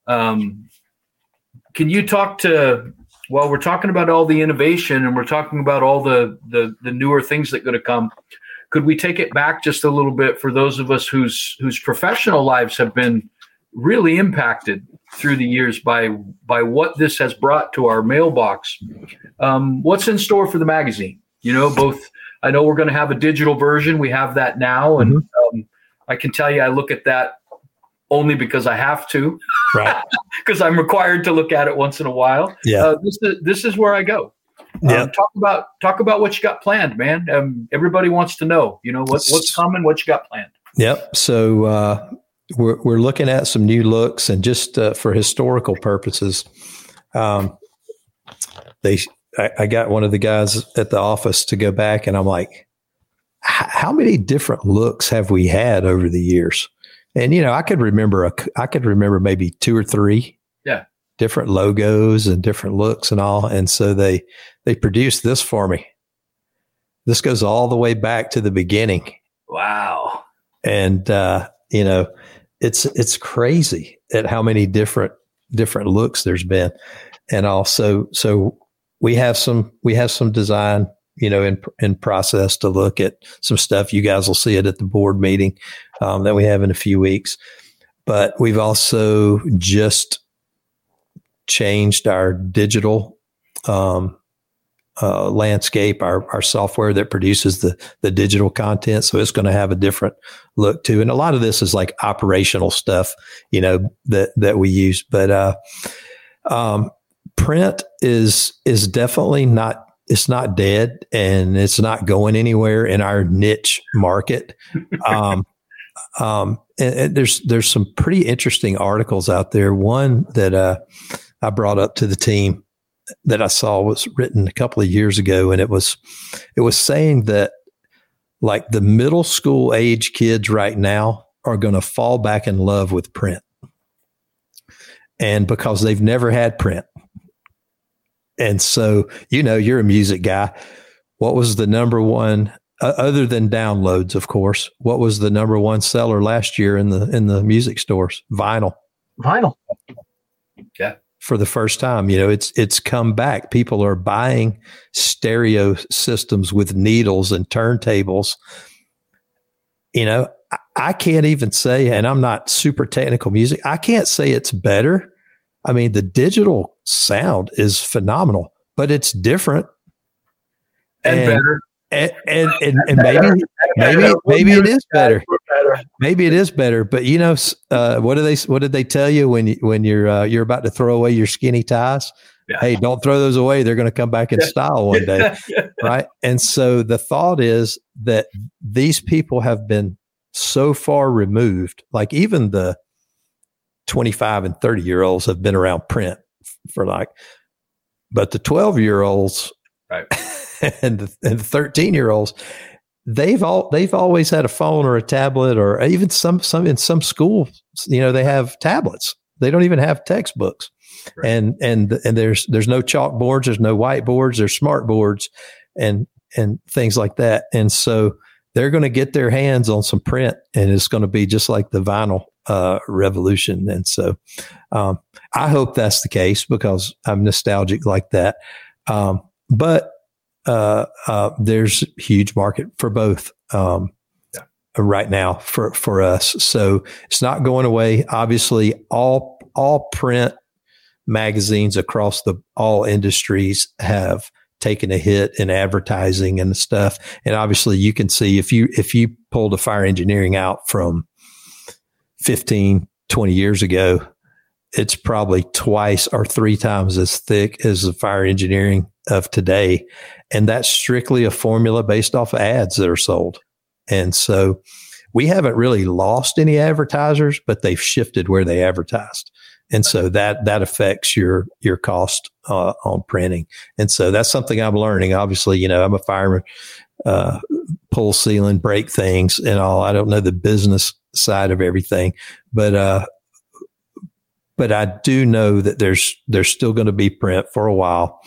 Um, can you talk to while we're talking about all the innovation and we're talking about all the the, the newer things that are going to come? Could we take it back just a little bit for those of us whose whose professional lives have been really impacted through the years by by what this has brought to our mailbox? Um, what's in store for the magazine? You know, both. I know we're going to have a digital version. We have that now, and um, I can tell you, I look at that only because I have to, Right. because I'm required to look at it once in a while. Yeah. Uh, this is this is where I go. Um, Yeah. talk about talk about what you got planned, man. Um, everybody wants to know. You know what what's coming, what you got planned. Yep. So uh, we're we're looking at some new looks, and just uh, for historical purposes, um, they I, I got one of the guys at the office to go back, and I'm like, how many different looks have we had over the years? And you know, I could remember a I could remember maybe two or three, Yeah. different logos and different looks and all. And so they they produced this for me. This goes all the way back to the beginning Wow. and uh, you know it's it's crazy at how many different different looks there's been. And also so we have some we have some design you know in in process to look at some stuff. You guys will see it at the board meeting um, that we have in a few weeks. But we've also just changed our digital um, uh, landscape, our, our software that produces the, the digital content. So it's going to have a different look too. And a lot of this is like operational stuff, you know, that, that we use. But, uh, um, print is, is definitely not, it's not dead and it's not going anywhere in our niche market. Um, um, and, and there's, there's some pretty interesting articles out there. One that, uh, I brought up to the team that I saw was written a couple of years ago, and it was it was saying that like the middle school age kids right now are going to fall back in love with print, and because they've never had print, and so you know you're a music guy. What was the number one? Uh, other than downloads, of course, what was the number one seller last year in the in the music stores? Vinyl Vinyl. For the first time. You know, it's it's come back. People are buying stereo systems with needles and turntables. You know, I, I can't even say, and I'm not super technical music. I can't say it's better. I mean, the digital sound is phenomenal, but it's different. And, And- better. And and, and, and maybe maybe maybe it is better. Maybe it is better, but you know, uh, what do they? What did they tell you when you when you're uh, you're about to throw away your skinny ties? Yeah. Hey, don't throw those away. They're going to come back in Yeah. style one day, right? And so the thought is that these people have been so far removed. Like even the twenty five and thirty year olds have been around print for like, but the twelve year olds, Right. and the, and the thirteen year olds, they've all they've always had a phone or a tablet or even some some in some schools you know they have tablets. They don't even have textbooks. Right. and and and there's there's no chalkboards there's no whiteboards there's smart boards and and things like that. And so they're going to get their hands on some print and it's going to be just like the vinyl uh, revolution. And so um, i hope that's the case because i'm nostalgic like that. Um, but uh, uh, there's a huge market for both um, Yeah. right now for for us. So it's not going away. Obviously, all all print magazines across the all industries have taken a hit in advertising and stuff. And obviously, you can see if you if you pulled a fire engineering out from 15, 20 years ago, it's probably twice or three times as thick as the fire engineering of today. And that's strictly a formula based off of ads that are sold. And so we haven't really lost any advertisers, but they've shifted where they advertised. and so that that affects your your cost uh, on printing. And so that's something I'm learning. Obviously, you know, I'm a fireman, uh, pull ceiling, break things, and all. I don't know the business side of everything, but uh, but I do know that there's there's still going to be print for a while,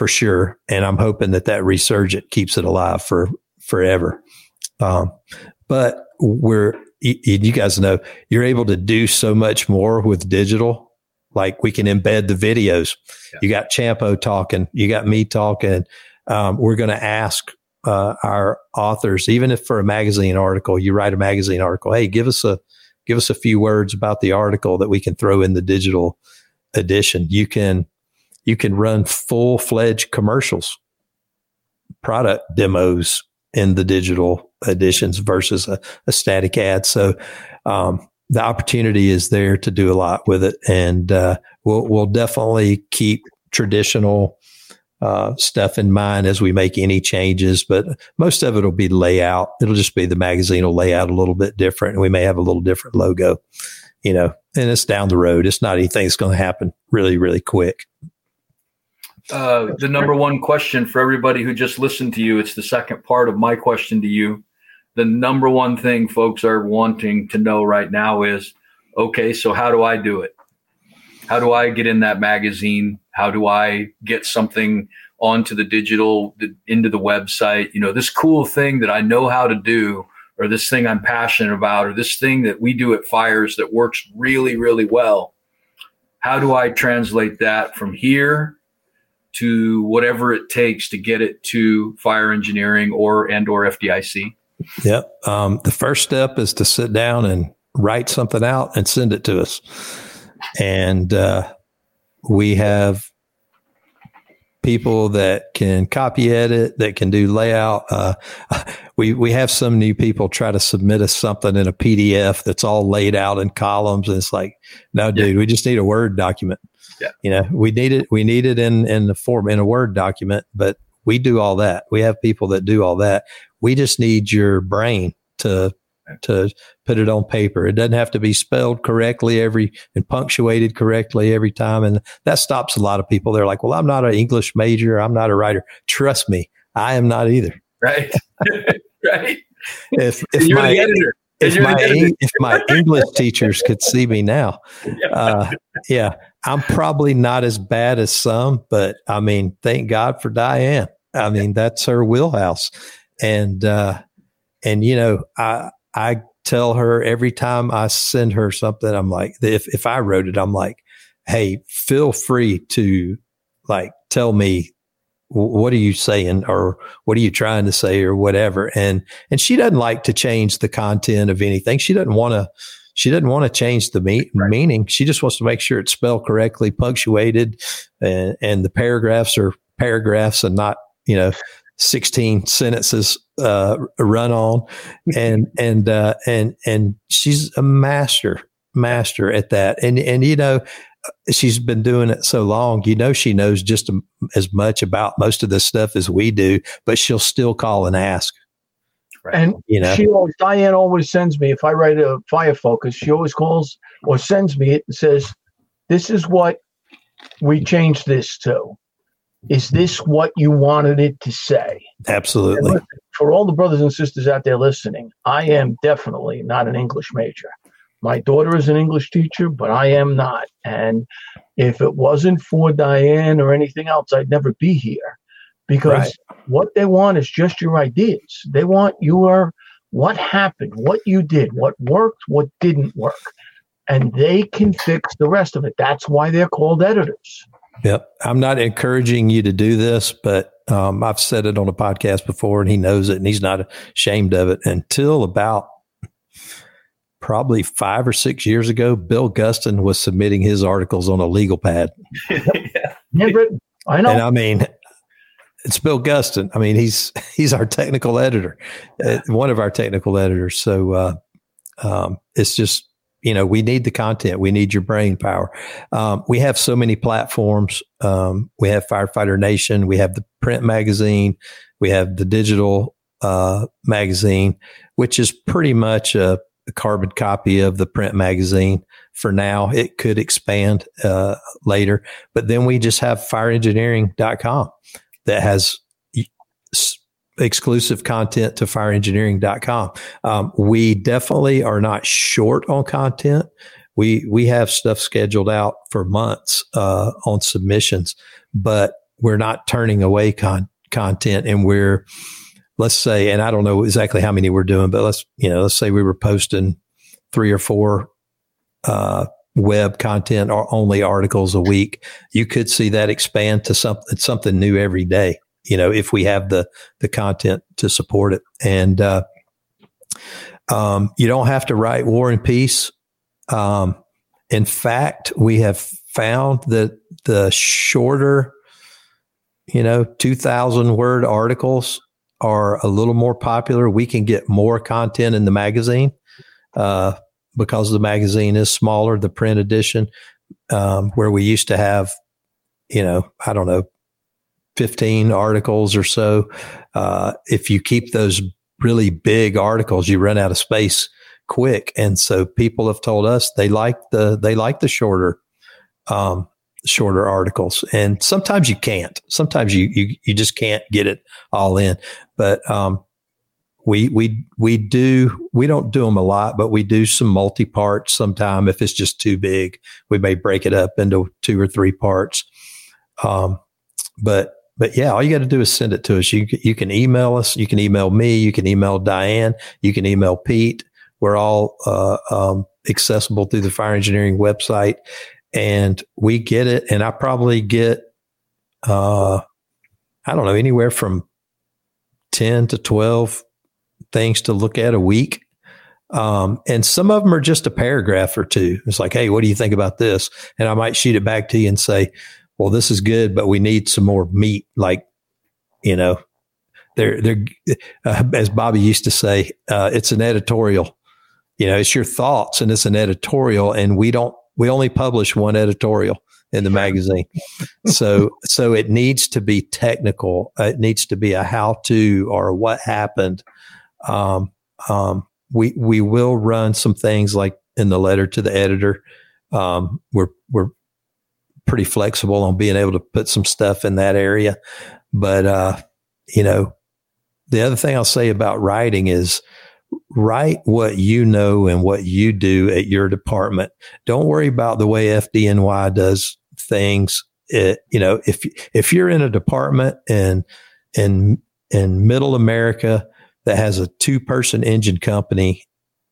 for sure. And I'm hoping that that resurgent keeps it alive for forever. Um, but we're you guys know you're able to do so much more with digital. Like we can embed the videos. Yeah. You got Champo talking, you got me talking. Um, we're going to ask uh, our authors, even if for a magazine article, you write a magazine article. Hey, give us a give us a few words about the article that we can throw in the digital edition. You can you can run full fledged commercials, product demos in the digital editions versus a, a static ad. So um, the opportunity is there to do a lot with it, and uh, we'll we'll definitely keep traditional uh, stuff in mind as we make any changes. But most of it will be layout. It'll just be the magazine will lay out a little bit different, and we may have a little different logo. You know, and it's down the road. It's not anything that's going to happen really, really quick. Uh, the number one question for everybody who just listened to you, it's the second part of my question to you. The number one thing folks are wanting to know right now is okay, so how do I do it? How do I get in that magazine? How do I get something onto the digital, into the website? You know, this cool thing that I know how to do, or this thing I'm passionate about, or this thing that we do at Fires that works really, really well. How do I translate that from here to whatever it takes to get it to fire engineering or and or FDIC? Yep. Um, the first step is to sit down and write something out and send it to us. And uh, we have people that can copy edit, that can do layout. Uh, we we have some new people try to submit us something in a PDF that's all laid out in columns, and it's like, no, dude, yeah. we just need a Word document. Yeah. You know, we need it. We need it in in the form in a Word document, but we do all that. We have people that do all that. We just need your brain to to put it on paper. It doesn't have to be spelled correctly every and punctuated correctly every time. And that stops a lot of people. They're like, well, I'm not an English major. I'm not a writer. Trust me, I am not either. Right. right. If, if my, if my, if my English teachers could see me now, uh, yeah, I'm probably not as bad as some, but I mean, thank God for Diane. I mean, that's her wheelhouse. And, uh, and you know, I, I tell her every time I send her something, I'm like, if, if I wrote it, I'm like, Hey, feel free to like tell me what are you saying or what are you trying to say or whatever. And, and she doesn't like to change the content of anything. She doesn't want to, she doesn't want to change the me- right. meaning. She just wants to make sure it's spelled correctly, punctuated, and, and the paragraphs are paragraphs and not, you know, 16 sentences uh, run on and and uh, and and she's a master master at that and and you know she's been doing it so long you know she knows just as much about most of this stuff as we do but she'll still call and ask right. and you know she always diane always sends me if i write a fire focus she always calls or sends me it and says this is what we changed this to is this what you wanted it to say? Absolutely. Listen, for all the brothers and sisters out there listening, I am definitely not an English major. My daughter is an English teacher, but I am not. And if it wasn't for Diane or anything else, I'd never be here because right. what they want is just your ideas. They want your what happened, what you did, what worked, what didn't work. And they can fix the rest of it. That's why they're called editors. Yep. I'm not encouraging you to do this, but um, I've said it on a podcast before and he knows it and he's not ashamed of it. Until about probably five or six years ago, Bill Gustin was submitting his articles on a legal pad. yeah. I know. And I mean, it's Bill Gustin. I mean, he's he's our technical editor, uh, one of our technical editors. So uh, um, it's just you know, we need the content. We need your brain power. Um, we have so many platforms. Um, we have Firefighter Nation. We have the print magazine. We have the digital uh, magazine, which is pretty much a, a, carbon copy of the print magazine for now. It could expand uh, later, but then we just have fireengineering.com that has exclusive content to fireengineering.com. Um, we definitely are not short on content. We we have stuff scheduled out for months uh, on submissions, but we're not turning away con- content, and we're let's say, and I don't know exactly how many we're doing, but let's you know let's say we were posting three or four uh, web content or only articles a week. You could see that expand to something something new every day you know, if we have the the content to support it. And uh, um, you don't have to write War and Peace. Um, in fact, we have found that the shorter, you know, two thousand word articles are a little more popular. We can get more content in the magazine uh, because the magazine is smaller. The print edition, um, where we used to have, you know, I don't know, 15 articles or so. Uh, if you keep those really big articles, you run out of space quick. And so people have told us they like the, they like the shorter, um, shorter articles. And sometimes you can't, sometimes you, you, you just can't get it all in. But, um, we, we, we do, we don't do them a lot, but we do some multi parts sometime. If it's just too big, we may break it up into two or three parts. Um, but but yeah, all you got to do is send it to us. You you can email us. You can email me. You can email Diane. You can email Pete. We're all uh, um, accessible through the fire engineering website, and we get it. And I probably get, uh, I don't know, anywhere from ten to twelve things to look at a week. Um, and some of them are just a paragraph or two. It's like, hey, what do you think about this? And I might shoot it back to you and say, well, this is good, but we need some more meat. Like, you know, they're, they're, uh, as Bobby used to say, uh, it's an editorial. You know, it's your thoughts and it's an editorial, and we don't, we only publish one editorial in the magazine. so, so it needs to be technical. It needs to be a how to or what happened. Um, um, we, we will run some things like in the letter to the editor. Um, we're, we're pretty flexible on being able to put some stuff in that area. But, uh, you know, the other thing I'll say about writing is write what you know and what you do at your department. Don't worry about the way FDNY does things. It, you know, if, if you're in a department in, in, in middle America that has a two person engine company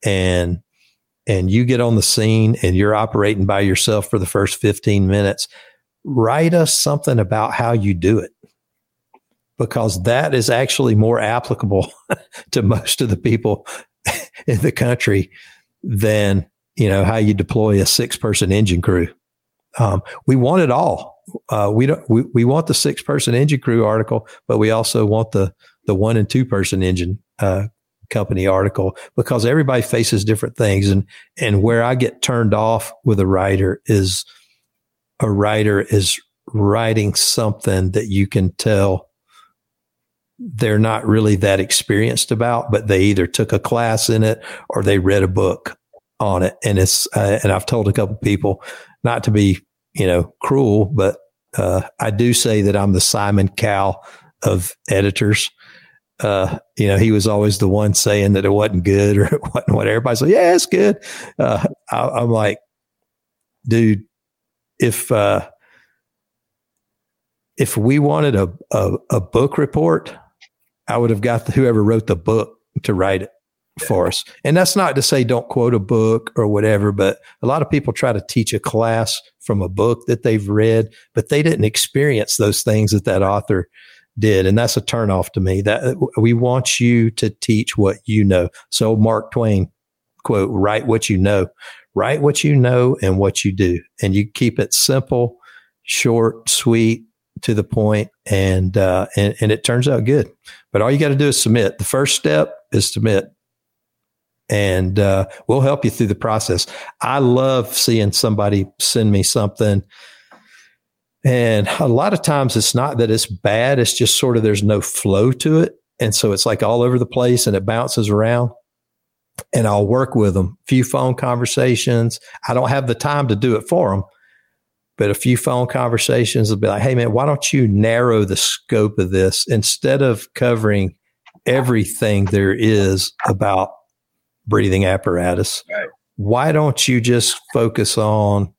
and and you get on the scene and you're operating by yourself for the first 15 minutes, write us something about how you do it because that is actually more applicable to most of the people in the country than you know how you deploy a six person engine crew. Um, we want it all. Uh, we don't. We, we want the six person engine crew article, but we also want the the one and two person engine uh, company article because everybody faces different things. And, and where I get turned off with a writer is a writer is writing something that you can tell they're not really that experienced about, but they either took a class in it or they read a book on it. And it's, uh, and I've told a couple people not to be, you know, cruel, but, uh, I do say that I'm the Simon Cowell of editors uh, you know, he was always the one saying that it wasn't good or it wasn't what everybody's like, yeah, it's good. Uh, I, am like, dude, if, uh, if we wanted a, a, a, book report, I would have got the, whoever wrote the book to write it for us. And that's not to say don't quote a book or whatever, but a lot of people try to teach a class from a book that they've read, but they didn't experience those things that that author did. And that's a turnoff to me that uh, we want you to teach what you know. So Mark Twain quote, write what you know, write what you know and what you do. And you keep it simple, short, sweet, to the point, and, uh, and, and it turns out good. But all you got to do is submit. The first step is submit and uh, we'll help you through the process. I love seeing somebody send me something and a lot of times it's not that it's bad, it's just sort of there's no flow to it. And so it's like all over the place and it bounces around. and I'll work with them. Few phone conversations. I don't have the time to do it for them, but a few phone conversations will be like, "Hey, man, why don't you narrow the scope of this instead of covering everything there is about breathing apparatus? Right. Why don't you just focus on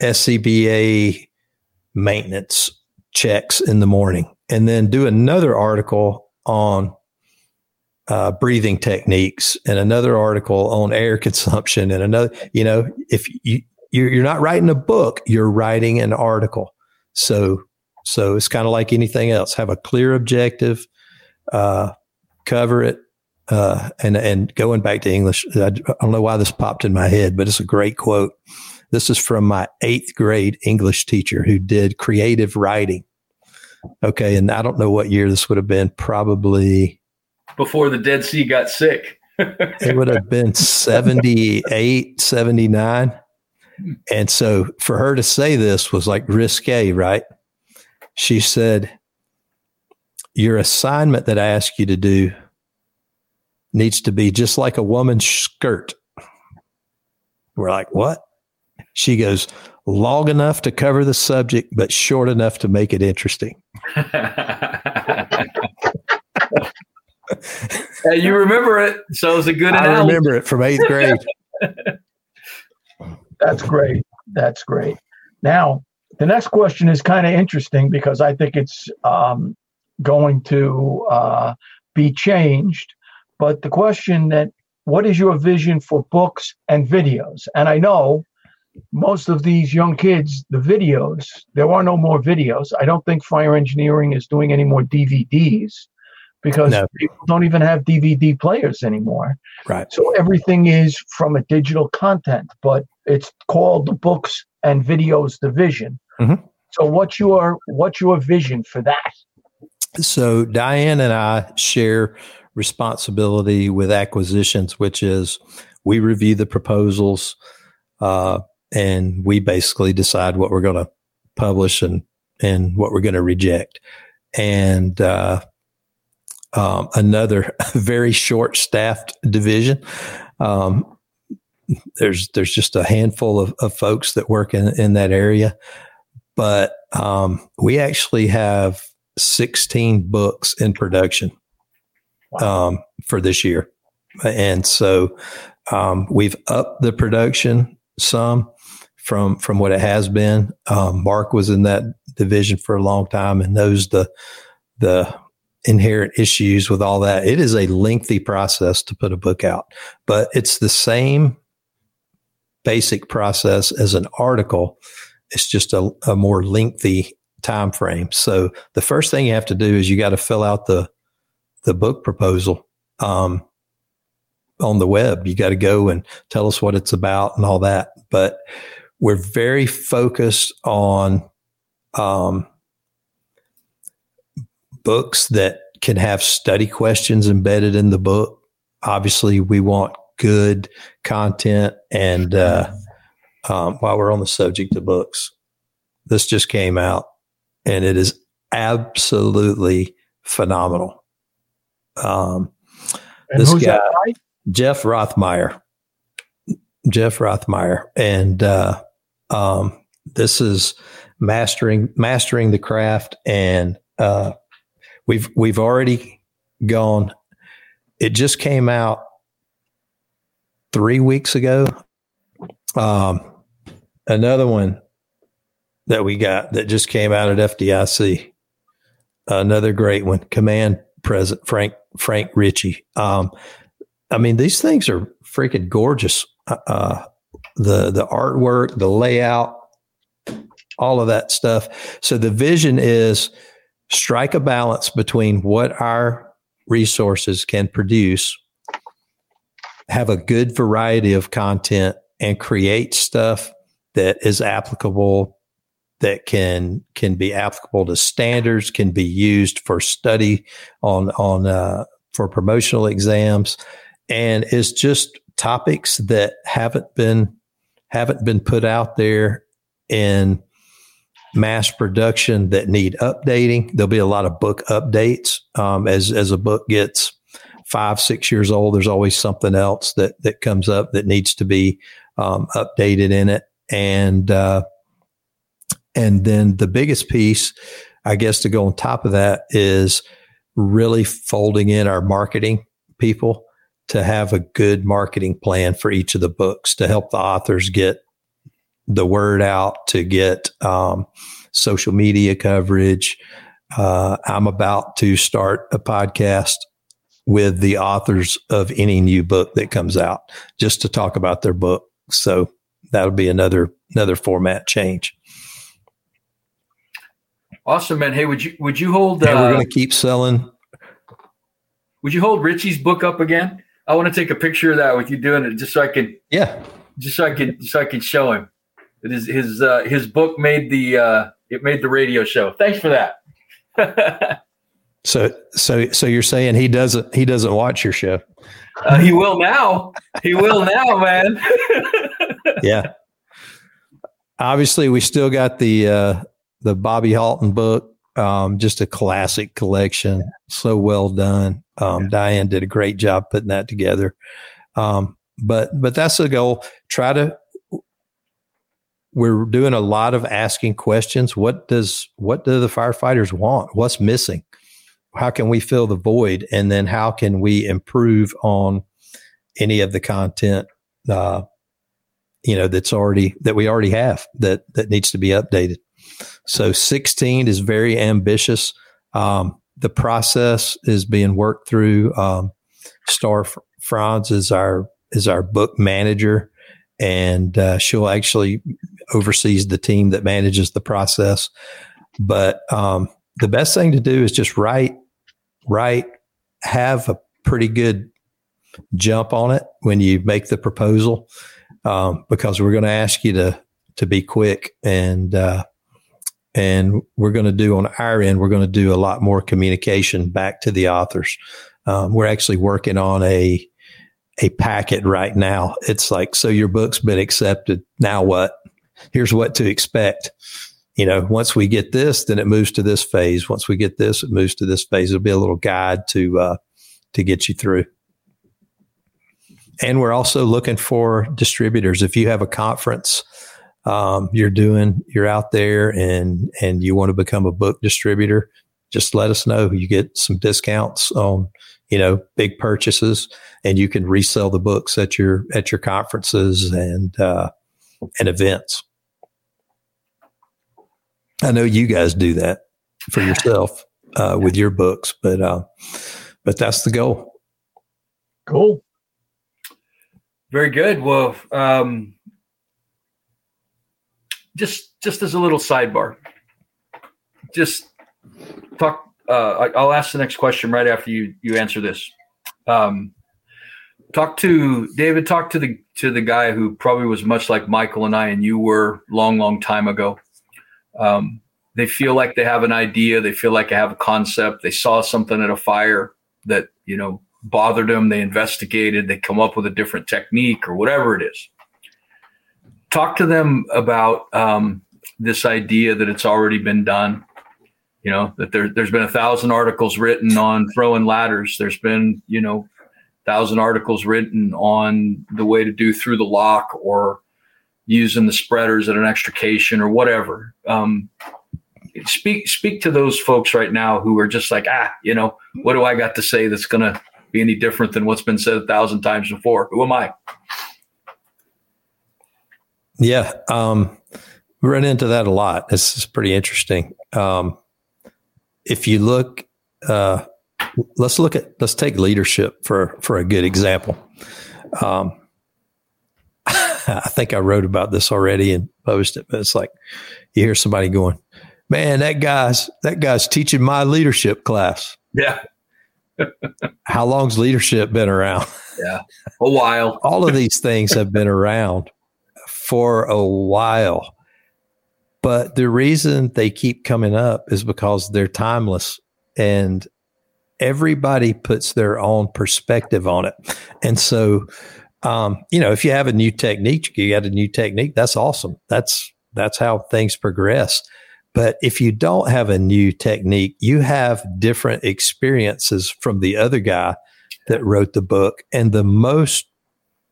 SCBA maintenance checks in the morning and then do another article on uh, breathing techniques and another article on air consumption and another, you know, if you, you're not writing a book, you're writing an article. So, so it's kind of like anything else. Have a clear objective, uh, cover it, uh, and and going back to English. I, I don't know why this popped in my head, but it's a great quote. This is from my eighth grade English teacher who did creative writing. Okay, and I don't know what year this would have been. Probably before the Dead Sea got sick. it would have been 78, 79. And so for her to say this was like risque, right? She said, Your assignment that I ask you to do needs to be just like a woman's skirt. We're like, What? She goes, Long enough to cover the subject, but short enough to make it interesting. you remember it, so it's a good. I remember it from eighth grade. That's great. That's great. Now, the next question is kind of interesting because I think it's um, going to uh, be changed. But the question that what is your vision for books and videos? And I know most of these young kids, the videos, there are no more videos. I don't think fire engineering is doing any more DVDs because no. people don't even have DVD players anymore. Right. So everything is from a digital content, but it's called the books and videos division. Mm-hmm. So what's your what's your vision for that? So Diane and I share responsibility with acquisitions, which is we review the proposals uh, and we basically decide what we're going to publish and and what we're going to reject. And uh, um, another very short staffed division. Um, there's there's just a handful of, of folks that work in, in that area, but um, we actually have 16 books in production wow. Um, for this year, and so um, we've upped the production some from from what it has been. Um, Mark was in that division for a long time and knows the the inherent issues with all that. It is a lengthy process to put a book out, but it's the same basic process as an article. It's just a, a more lengthy time frame. So the first thing you have to do is you got to fill out the the book proposal um, on the web. You got to go and tell us what it's about and all that. But we're very focused on um, books that can have study questions embedded in the book. Obviously, we want good content. And uh, um, while we're on the subject of books, this just came out and it is absolutely phenomenal. Um, this guy, Jeff Rothmeyer. Jeff Rothmeyer. And uh, um, this is mastering mastering the craft and uh, We've we've already gone. It just came out three weeks ago. Um, another one that we got that just came out at FDIC. Another great one, Command Presence Frank Frank Ritchie. Um, I mean, these things are freaking gorgeous. Uh, uh, the the artwork, the layout, all of that stuff. So the vision is strike a balance between what our resources can produce, have a good variety of content, and create stuff that is applicable that can can be applicable to standards, can be used for study on on uh, for promotional exams, and it's just topics that haven't been haven't been put out there in mass production that need updating. There'll be a lot of book updates um, as as a book gets five, six years old, there's always something else that that comes up that needs to be um, updated in it. And uh, and then the biggest piece, I guess, to go on top of that is really folding in our marketing people to have a good marketing plan for each of the books to help the authors get the word out, to get um, social media coverage. Uh, I'm about to start a podcast with the authors of any new book that comes out just to talk about their book. So that'll be another another format change. Awesome, man. Hey, would you would you hold? And uh, we're going to keep selling. Would you hold Richie's book up again? I want to take a picture of that with you doing it, just so I can. Yeah. Just so I can, so I can show him. It is his uh, his book made the uh, it made the radio show. Thanks for that. so so so you're saying he doesn't he doesn't watch your show? Uh, he will now. He will now, man. yeah. Obviously, we still got the uh, the Bobby Halton book. Um, just a classic collection. So well done. Um, Diane did a great job putting that together. Um, but but that's the goal. Try to. We're doing a lot of asking questions. What does what do the firefighters want? What's missing? How can we fill the void? And then how can we improve on any of the content uh, you know that's already that we already have that that needs to be updated so 16 is very ambitious. Um, the process is being worked through. Um, Star Franz is our is our book manager, and uh, she'll actually oversees the team that manages the process. But um, the best thing to do is just write, write, have a pretty good jump on it when you make the proposal, um, because we're going to ask you to to be quick and uh, and we're going to do on our end, we're going to do a lot more communication back to the authors. Um, we're actually working on a a packet right now. It's like, so your book's been accepted. Now what? Here's what to expect. You know, once we get this, then it moves to this phase. Once we get this, it moves to this phase. It'll be a little guide to uh, to get you through. And we're also looking for distributors. If you have a conference um, you're doing, you're out there and, and you want to become a book distributor, just let us know. You get some discounts on, you know, big purchases and you can resell the books at your, at your conferences and, uh, and events. I know you guys do that for yourself, uh, with your books, but, uh, but that's the goal. Cool. Very good. Well, um, just just as a little sidebar, just talk. Uh, I'll ask the next question right after you you answer this. Um, talk to David. Talk to the to the guy who probably was much like Michael and I and you were long, long time ago. Um, they feel like they have an idea. They feel like they have a concept. They saw something at a fire that you know bothered them. They investigated. They come up with a different technique or whatever it is talk to them about um, this idea that it's already been done. You know that there, there's been a thousand articles written on throwing ladders. There's been you know thousand articles written on the way to do through the lock or using the spreaders at an extrication or whatever. Um, speak speak to those folks right now who are just like ah you know what do I got to say that's going to be any different than what's been said a thousand times before? Who am I? Yeah. Um, we run into that a lot. This is pretty interesting. Um, if you look, uh, let's look at, let's take leadership for, for a good example. Um, I think I wrote about this already and posted, it, but it's like you hear somebody going, man, that guy's, that guy's teaching my leadership class. Yeah. How long's leadership been around? Yeah. A while. All of these things have been around for a while. But the reason they keep coming up is because they're timeless and everybody puts their own perspective on it. And so, um, you know, if you have a new technique, you got a new technique, that's awesome. That's, that's how things progress. But if you don't have a new technique, you have different experiences from the other guy that wrote the book. And the most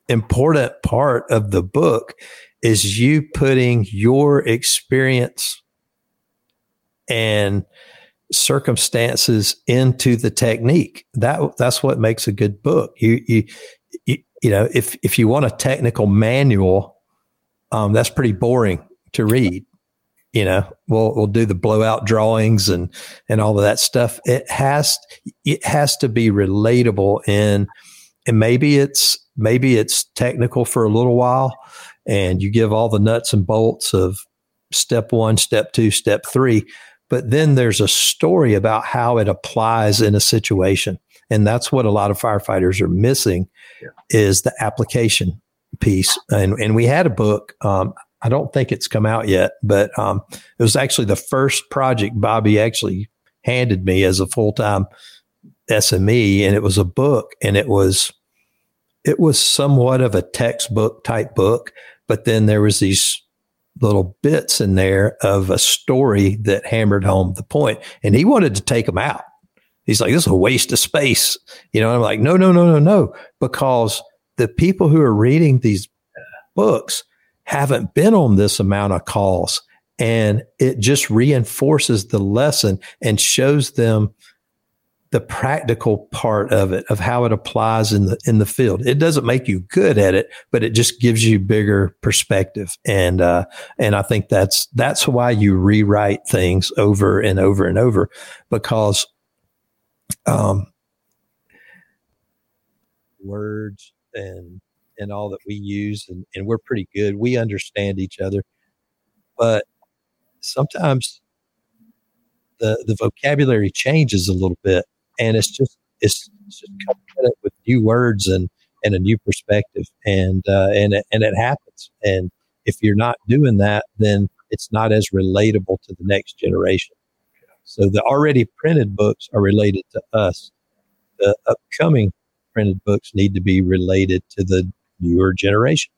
important part of the book is you putting your experience and circumstances into the technique. That that's what makes a good book. You you you, you know if if you want a technical manual, um, that's pretty boring to read. You know, we'll we'll do the blowout drawings and and all of that stuff. It has it has to be relatable and and maybe it's maybe it's technical for a little while and you give all the nuts and bolts of step one, step two, step three. But then there's a story about how it applies in a situation. And that's what a lot of firefighters are missing yeah. is the application piece. And, and we had a book. Um, I don't think it's come out yet, but um, it was actually the first project Bobby actually handed me as a full time SME. And it was a book and it was, it was somewhat of a textbook type book, but then there was these little bits in there of a story that hammered home the point. And he wanted to take them out. He's like, this is a waste of space. You know, I'm like, no, no, no, no, no, because the people who are reading these books haven't been on this amount of calls. And it just reinforces the lesson and shows them the practical part of it, of how it applies in the in the field. It doesn't make you good at it, but it just gives you bigger perspective. And uh, and I think that's that's why you rewrite things over and over and over, because um, words and and all that we use and, and we're pretty good. We understand each other, but sometimes the the vocabulary changes a little bit and it's just it's, it's just coming with new words and and a new perspective, and uh, and and it happens. And if you're not doing that, then it's not as relatable to the next generation. So the already printed books are related to us. The upcoming printed books need to be related to the newer generation,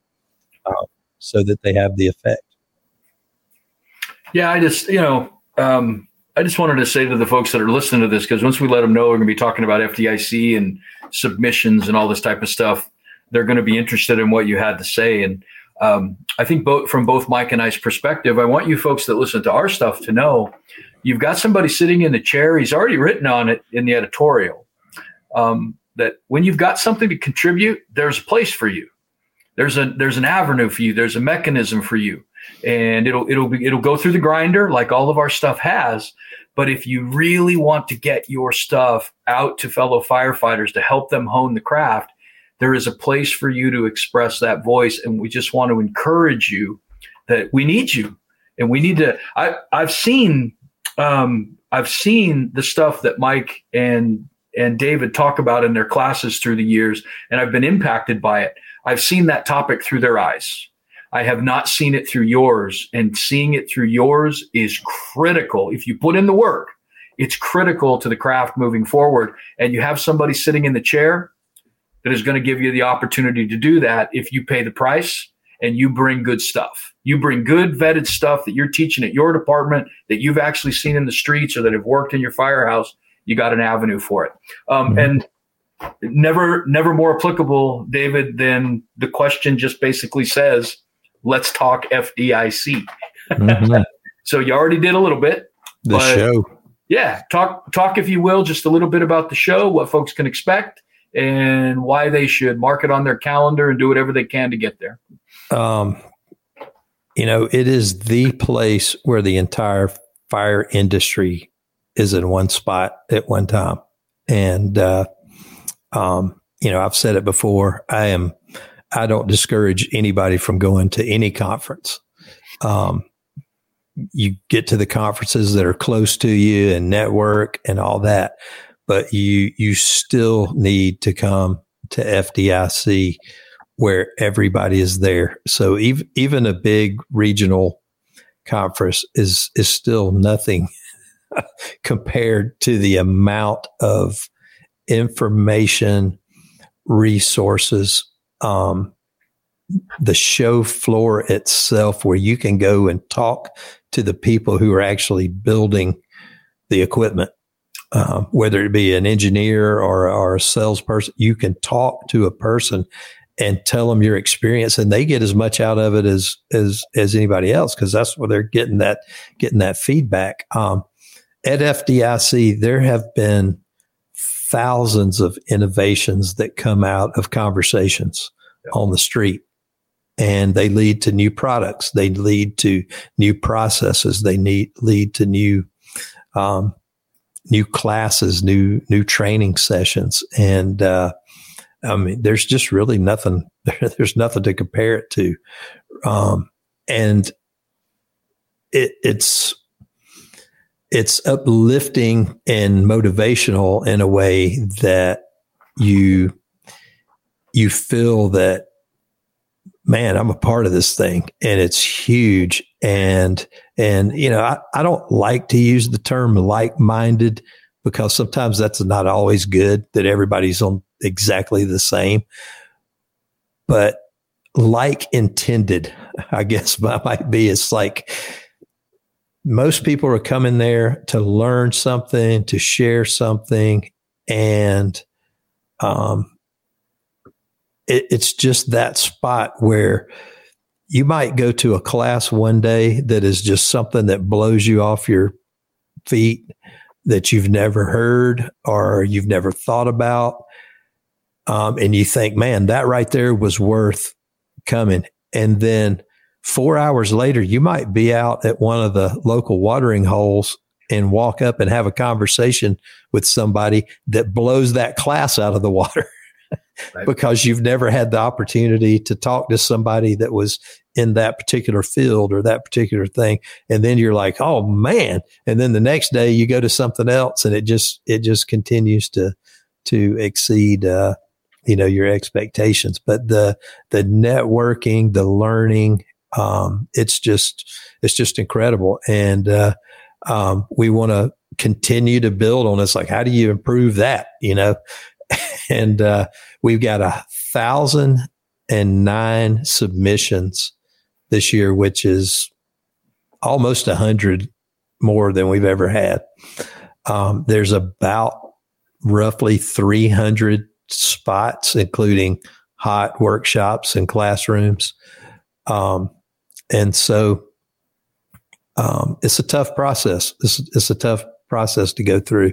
uh, so that they have the effect. Yeah, I just you know um, I just wanted to say to the folks that are listening to this, because once we let them know we're going to be talking about FDIC and submissions and all this type of stuff, they're going to be interested in what you had to say. And um, I think both from both Mike and I's perspective, I want you folks that listen to our stuff to know you've got somebody sitting in the chair. He's already written on it in the editorial. Um, that when you've got something to contribute, there's a place for you. There's a there's an avenue for you. There's a mechanism for you and it'll it'll be, it'll go through the grinder like all of our stuff has. But if you really want to get your stuff out to fellow firefighters to help them hone the craft, there is a place for you to express that voice, and we just want to encourage you that we need you, and we need to. I I've seen um, I've seen the stuff that Mike and and David talk about in their classes through the years, and I've been impacted by it. I've seen that topic through their eyes. I have not seen it through yours, and seeing it through yours is critical. If you put in the work, it's critical to the craft moving forward. And you have somebody sitting in the chair that is going to give you the opportunity to do that if you pay the price and you bring good stuff. You bring good vetted stuff that you're teaching at your department that you've actually seen in the streets or that have worked in your firehouse. You got an avenue for it. Um, mm-hmm. And never, never more applicable, David, than the question just basically says, let's talk FDIC. Mm-hmm. so you already did a little bit. The show. Yeah, talk talk if you will, just a little bit about the show, what folks can expect, and why they should mark it on their calendar and do whatever they can to get there. Um, you know, it is the place where the entire fire industry is in one spot at one time, and uh, um, you know, I've said it before. I am I don't discourage anybody from going to any conference. Um, you get to the conferences that are close to you and network and all that, but you you still need to come to FDIC where everybody is there. So even even a big regional conference is is still nothing compared to the amount of information, resources, um, the show floor itself where you can go and talk to the people who are actually building the equipment um, whether it be an engineer or, or a salesperson, you can talk to a person and tell them your experience and they get as much out of it as as as anybody else because that's where they're getting that getting that feedback. Um, at fdic there have been thousands of innovations that come out of conversations yeah. on the street and they lead to new products. They lead to new processes. They need lead to new um, new classes new new training sessions and uh, I mean, there's just really nothing. There's nothing to compare it to, um, and it, it's it's uplifting and motivational in a way that you you feel that man i'm a part of this thing and it's huge and and you know i, I don't like to use the term like-minded because sometimes that's not always good that everybody's on exactly the same, but like intended, I guess might be. It's like most people are coming there to learn something, to share something, and um, it, it's just that spot where you might go to a class one day that is just something that blows you off your feet that you've never heard or you've never thought about. Um, and you think, man, that right there was worth coming. And then four hours later, you might be out at one of the local watering holes and walk up and have a conversation with somebody that blows that class out of the water right. because you've never had the opportunity to talk to somebody that was in that particular field or that particular thing. And then you're like, oh man. And then the next day you go to something else and it just, it just continues to, to exceed, uh, you know, your expectations. But the, the networking, the learning, um, it's just, it's just incredible. And, uh, um, we want to continue to build on this. Like, how do you improve that? You know, and, uh, we've got a thousand and nine submissions this year, which is almost a hundred more than we've ever had. Um, there's about roughly 300 spots, including hot workshops and classrooms. Um, and so um, it's a tough process. It's, it's, a tough process to go through.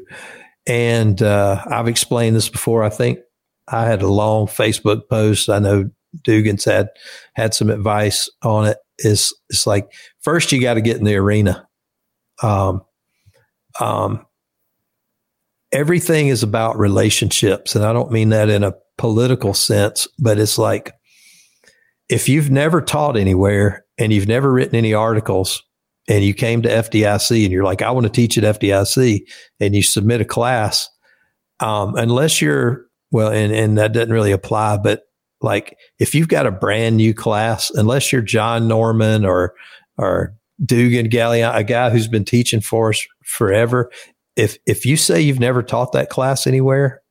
And uh, I've explained this before. I think I had a long Facebook post. I know Dugan's had had some advice on it. Is it's like first you got to get in the arena. Um, um, everything is about relationships. And I don't mean that in a political sense, but it's like if you've never taught anywhere and you've never written any articles and you came to FDIC and you're like, I want to teach at FDIC and you submit a class, um, unless you're, well, and, and that doesn't really apply, but like if you've got a brand new class, unless you're John Norman or, or Dugan Gagliano, a guy who's been teaching for us forever, if if you say you've never taught that class anywhere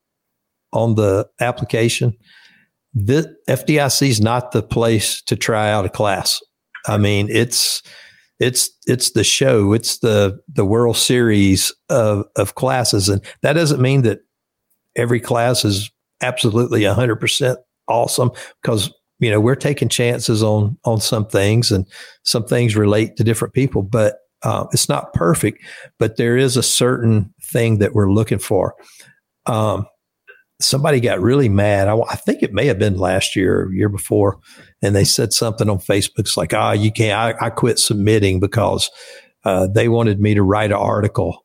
on the application, the FDIC is not the place to try out a class. I mean, it's it's it's the show, it's the the World Series of of classes, and that doesn't mean that every class is absolutely hundred percent awesome because you know we're taking chances on on some things, and some things relate to different people, but uh, it's not perfect, but there is a certain thing that we're looking for. Um, somebody got really mad. I, I, think it may have been last year or year before, and they said something on Facebook. It's like, ah, oh, you can't. I, I, quit submitting because uh, they wanted me to write an article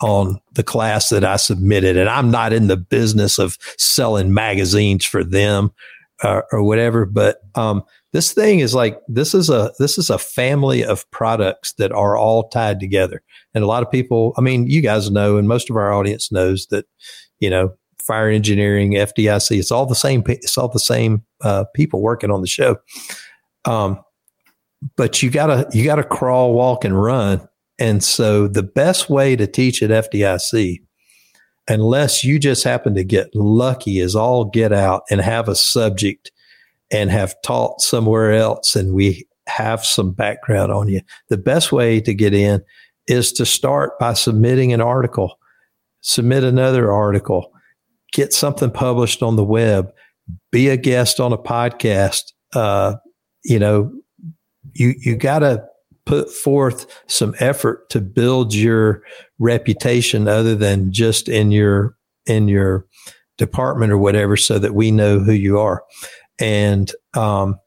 on the class that I submitted, and I'm not in the business of selling magazines for them uh, or whatever. But um, this thing is like this is a this is a family of products that are all tied together and a lot of people i mean you guys know and most of our audience knows that you know fire engineering fdic it's all the same it's all the same uh, people working on the show um, but you gotta you gotta crawl walk and run and so the best way to teach at fdic unless you just happen to get lucky is all get out and have a subject and have taught somewhere else and we have some background on you, the best way to get in is to start by submitting an article. Submit another article, get something published on the web, be a guest on a podcast. Uh, you know, you you got to put forth some effort to build your reputation other than just in your in your department or whatever so that we know who you are. And um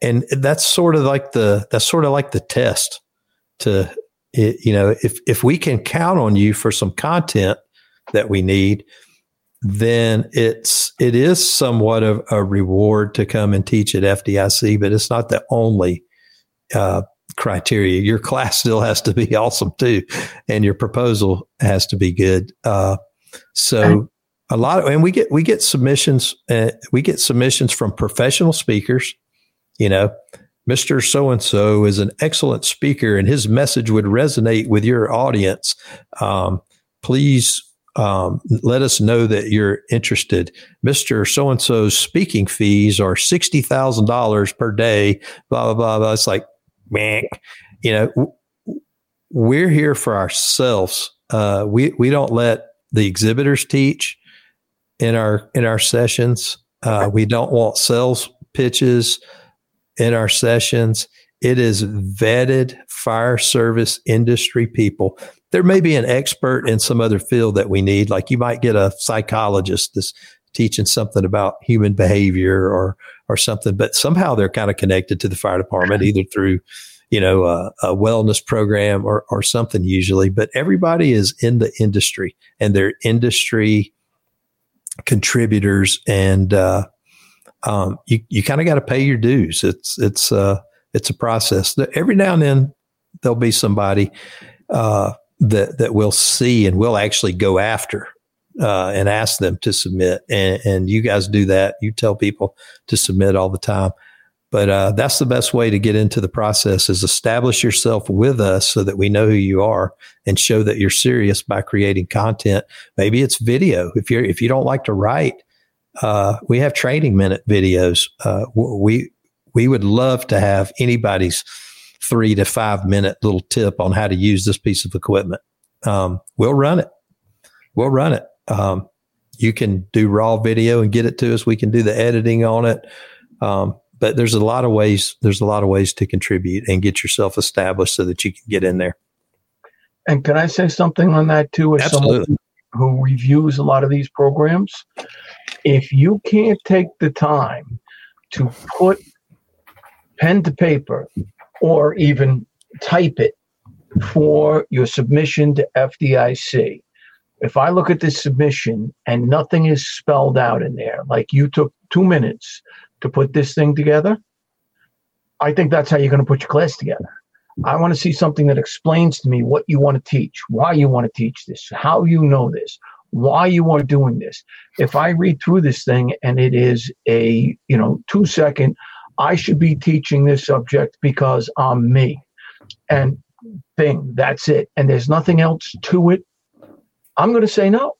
and that's sort of like the that's sort of like the test to you know if if we can count on you for some content that we need then it's it is somewhat of a reward to come and teach at FDIC, but it's not the only uh, criteria. Your class still has to be awesome too, and your proposal has to be good. Uh, so a lot of, and we get we get submissions. Uh, we get submissions from professional speakers. You know, Mister So and So is an excellent speaker, and his message would resonate with your audience. Um, please um, let us know that you're interested. Mr. So and so's speaking fees are $60,000 per day, blah, blah, blah, blah. It's like, you know, we're here for ourselves. Uh, we, we don't let the exhibitors teach in our, in our sessions. Uh, we don't want sales pitches in our sessions. It is vetted fire service industry people there may be an expert in some other field that we need. Like you might get a psychologist that's teaching something about human behavior or or something, but somehow they're kind of connected to the fire department, either through you know a, a wellness program or or something usually. But everybody is in the industry, and they're industry contributors, and uh, um, you you kind of got to pay your dues. It's it's uh, it's a process. Every now and then there'll be somebody. Uh, that that we'll see and we'll actually go after uh, and ask them to submit. And, and, you guys do that. You tell people to submit all the time. But uh, that's the best way to get into the process is establish yourself with us so that we know who you are and show that you're serious by creating content. Maybe it's video. If you're if you don't like to write, uh, we have training minute videos. Uh, we we would love to have anybody's three to five minute little tip on how to use this piece of equipment. Um, we'll run it. We'll run it. Um, you can do raw video and get it to us. We can do the editing on it. Um, but there's a lot of ways. There's a lot of ways to contribute and get yourself established so that you can get in there. And can I say something on that too? As Absolutely. someone who reviews a lot of these programs, if you can't take the time to put pen to paper or even type it for your submission to FDIC. If I look at this submission and nothing is spelled out in there, like you took two minutes to put this thing together, I think that's how you're going to put your class together. I want to see something that explains to me what you want to teach, why you want to teach this, how you know this, why you are doing this. If I read through this thing and it is a, you know, two second, I should be teaching this subject because I'm me. And thing, that's it. And there's nothing else to it. I'm going to say no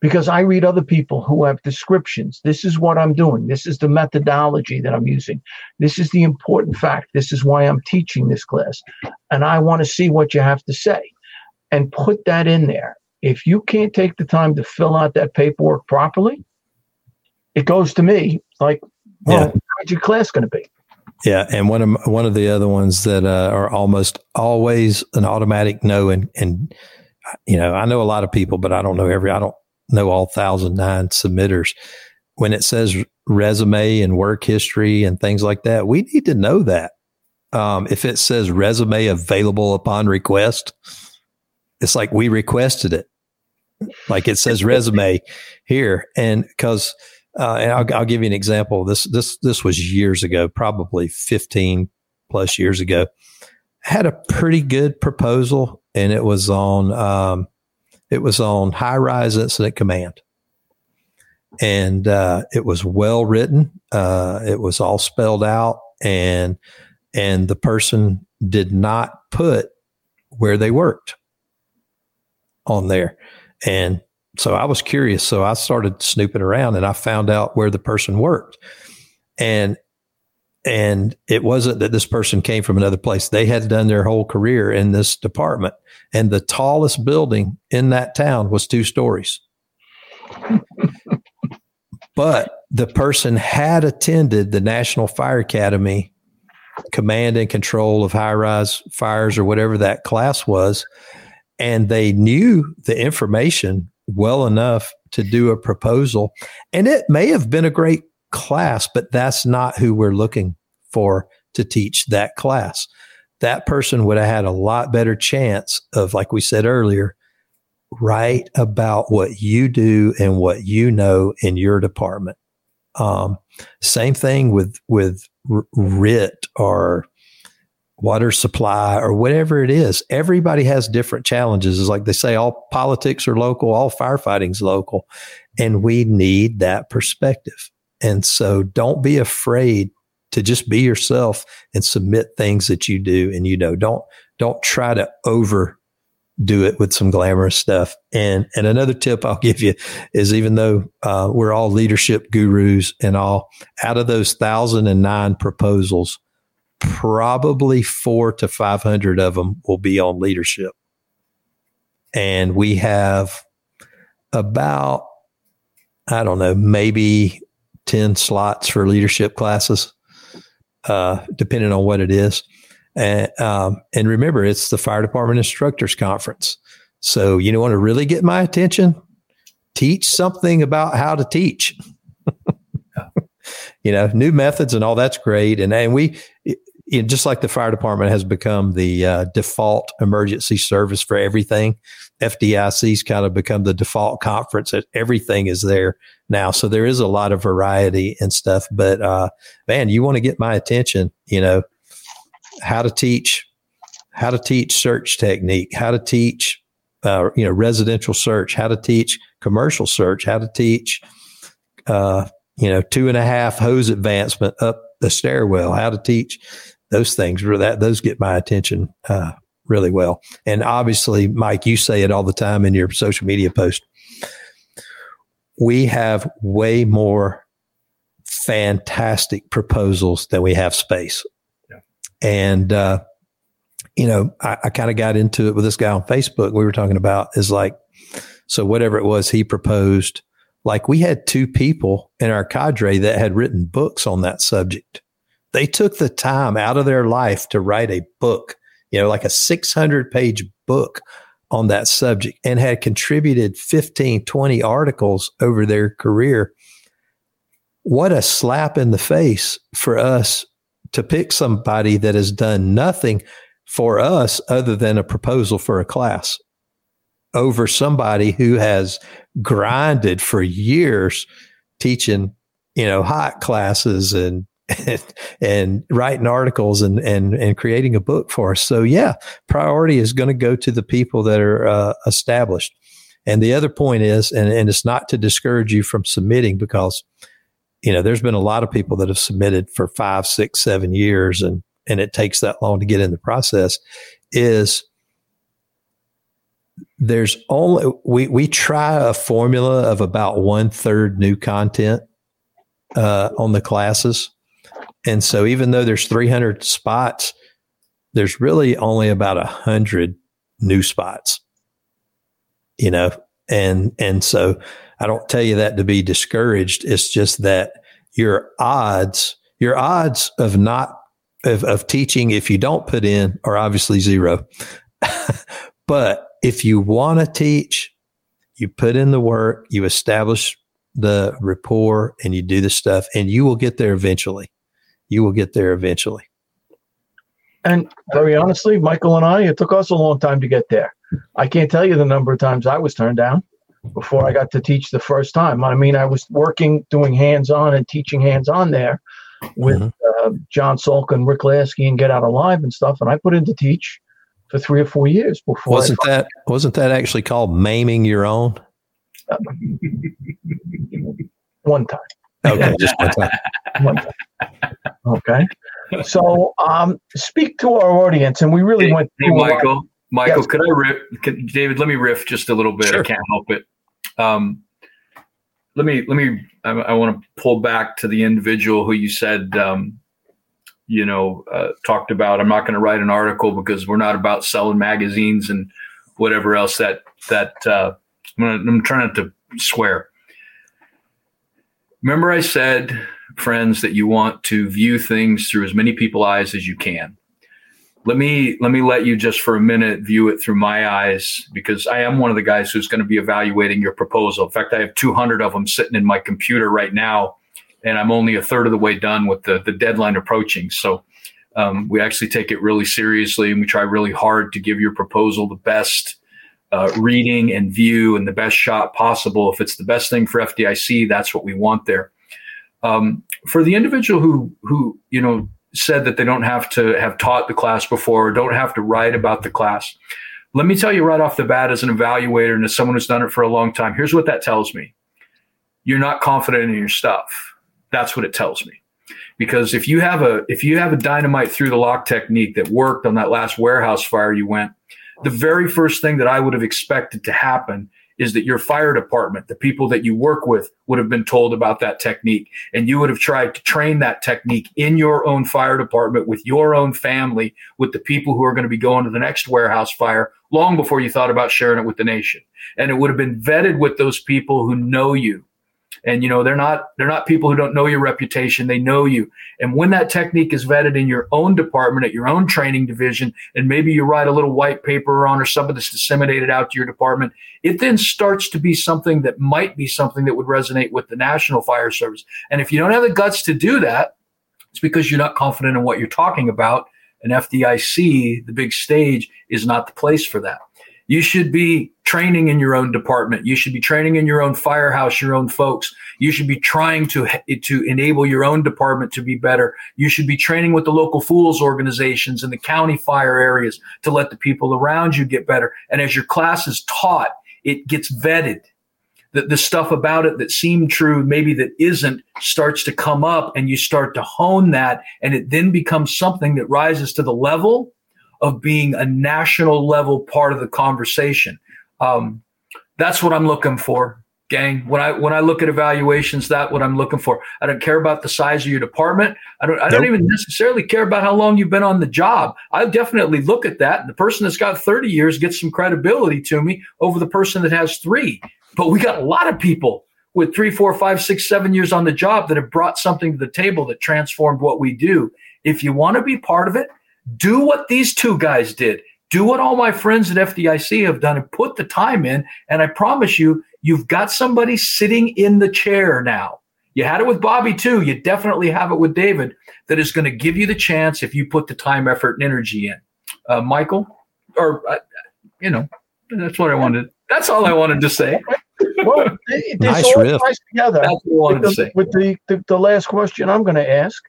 because I read other people who have descriptions. This is what I'm doing. This is the methodology that I'm using. This is the important fact. This is why I'm teaching this class. And I want to see what you have to say and put that in there. If you can't take the time to fill out that paperwork properly, it goes to me like well, yeah. how's your class going to be? Yeah, and one of one of the other ones that uh, are almost always an automatic no, and and you know I know a lot of people, but I don't know every I don't know all thousand nine submitters. When it says resume and work history and things like that, we need to know that. Um, if it says resume available upon request, it's like we requested it. Like it says resume here, and because uh, and I'll, I'll, give you an example. This this this was years ago, probably fifteen plus years ago. had a pretty good proposal, and it was on um, it was on high rise incident command, and uh, it was well written. Uh, it was all spelled out, and and the person did not put where they worked on there, and so I was curious. So I started snooping around and I found out where the person worked. And and it wasn't that this person came from another place. They had done their whole career in this department. And the tallest building in that town was two stories. but the person had attended the National Fire Academy command and control of high rise fires or whatever that class was. And they knew the information well enough to do a proposal. And it may have been a great class, but that's not who we're looking for to teach that class. That person would have had a lot better chance of, like we said earlier, write about what you do and what you know in your department. Um, same thing with with RIT or water supply or whatever it is. Everybody has different challenges. It's like they say, all politics are local, all firefighting's local, and we need that perspective. And so, don't be afraid to just be yourself and submit things that you do and you know. Don't don't try to over do it with some glamorous stuff. And and another tip I'll give you is even though uh, we're all leadership gurus and all, out of those thousand and nine proposals, probably four to five hundred of them will be on leadership, and we have about I don't know maybe ten slots for leadership classes, uh, depending on what it is. And, um, and remember, it's the fire department instructors conference. So you want to really get my attention? Teach something about how to teach. you know, new methods and all that's great. And and we, it, just like the fire department has become the uh, default emergency service for everything. FDIC's kind of become the default conference that everything is there now. So there is a lot of variety and stuff. But uh, man, you want to get my attention, you know, how to teach how to teach search technique, how to teach uh, you know residential search, how to teach commercial search, how to teach uh, you know two and a half hose advancement up the stairwell, how to teach those things. That those get my attention uh, really well. And obviously, Mike, you say it all the time in your social media post. We have way more fantastic proposals than we have space. And, uh, you know, I, I kind of got into it with this guy on Facebook. We were talking about is like, so whatever it was he proposed, like we had two people in our cadre that had written books on that subject. They took the time out of their life to write a book, you know, like a 600 page book on that subject and had contributed 15, 20 articles over their career. What a slap in the face for us to pick somebody that has done nothing for us other than a proposal for a class over somebody who has grinded for years teaching, you know, hot classes and and, writing articles and, and, and creating a book for us. So yeah, priority is going to go to the people that are uh, established. And the other point is, and, and it's not to discourage you from submitting because you know, there's been a lot of people that have submitted for five, six, seven years and, and it takes that long to get in the process is there's only, we, we try a formula of about one third new content, uh, on the classes. And so even though there's 300 spots, there's really only about a hundred new spots, you know, and, and so I don't tell you that to be discouraged. It's just that your odds, your odds of not of, of teaching if you don't put in are obviously zero. but if you want to teach, you put in the work, you establish the rapport, and you do the stuff, and you will get there eventually. You will get there eventually. And very honestly, Michael and I, it took us a long time to get there. I can't tell you the number of times I was turned down before I got to teach the first time. I mean, I was working, doing hands on and teaching hands on there with mm-hmm. uh, John Salka and Rick Lasky and Get Out Alive and stuff. And I put in to teach for three or four years before. Wasn't that wasn't that actually called maiming your own? Uh, one time. Okay, just one time. one time. Okay. So, um, speak to our audience, and we really hey, went. Hey, Michael. Michael, yes. could I riff? Could, David, let me riff just a little bit. Sure. I can't help it. Um, let me let me. I, I want to pull back to the individual who you said um, you know, uh, talked about. I'm not going to write an article because we're not about selling magazines and whatever else that that uh, I'm, gonna, I'm trying not to swear. Remember, I said, friends, that you want to view things through as many people's eyes as you can. Let me let me let you just for a minute view it through my eyes because I am one of the guys who's going to be evaluating your proposal. In fact, I have 200 of them sitting in my computer right now, and I'm only a third of the way done with the the deadline approaching. So um, we actually take it really seriously, and we try really hard to give your proposal the best uh, reading and view and the best shot possible. If it's the best thing for FDIC, that's what we want there. Um, for the individual who who you know said that they don't have to have taught the class before or don't have to write about the class, let me tell you right off the bat, as an evaluator and as someone who's done it for a long time, here's what that tells me: you're not confident in your stuff. That's what it tells me. Because if you have a if you have a dynamite through the lock technique that worked on that last warehouse fire you went, the very first thing that I would have expected to happen is that your fire department, the people that you work with, would have been told about that technique. And you would have tried to train that technique in your own fire department with your own family, with the people who are going to be going to the next warehouse fire long before you thought about sharing it with the nation. And it would have been vetted with those people who know you and you know they're not they're not people who don't know your reputation. They know you. And when that technique is vetted in your own department at your own training division and maybe you write a little white paper on or something that's disseminated out to your department it then starts to be something that might be something that would resonate with the national fire service. And if you don't have the guts to do that it's because you're not confident in what you're talking about. And fdic the big stage is not the place for that you should be training in your own department. You should be training in your own firehouse, your own folks. You should be trying to, to enable your own department to be better. You should be training with the local fools organizations and the county fire areas to let the people around you get better. And as your class is taught, it gets vetted. The, the stuff about it that seemed true, maybe that isn't, starts to come up and you start to hone that. And it then becomes something that rises to the level of being a national level part of the conversation. Um, that's what I'm looking for, gang. When I when I look at evaluations, that's what I'm looking for. I don't care about the size of your department. I don't I don't even necessarily care about how long you've been on the job. I definitely look at that. The person that's got 30 years gets some credibility to me over the person that has three. But we got a lot of people with three, four, five, six, seven years on the job that have brought something to the table that transformed what we do. If you want to be part of it, do what these two guys did. Do what all my friends at FDIC have done and put the time in. And I promise you, you've got somebody sitting in the chair now. You had it with Bobby too. You definitely have it with David that is going to give you the chance if you put the time, effort, and energy in. Uh, Michael, or, uh, you know, that's what I wanted. That's all I wanted to say. well, this nice all riff. ties together. That's what I wanted with, to say. with the, the, the last question I'm going to ask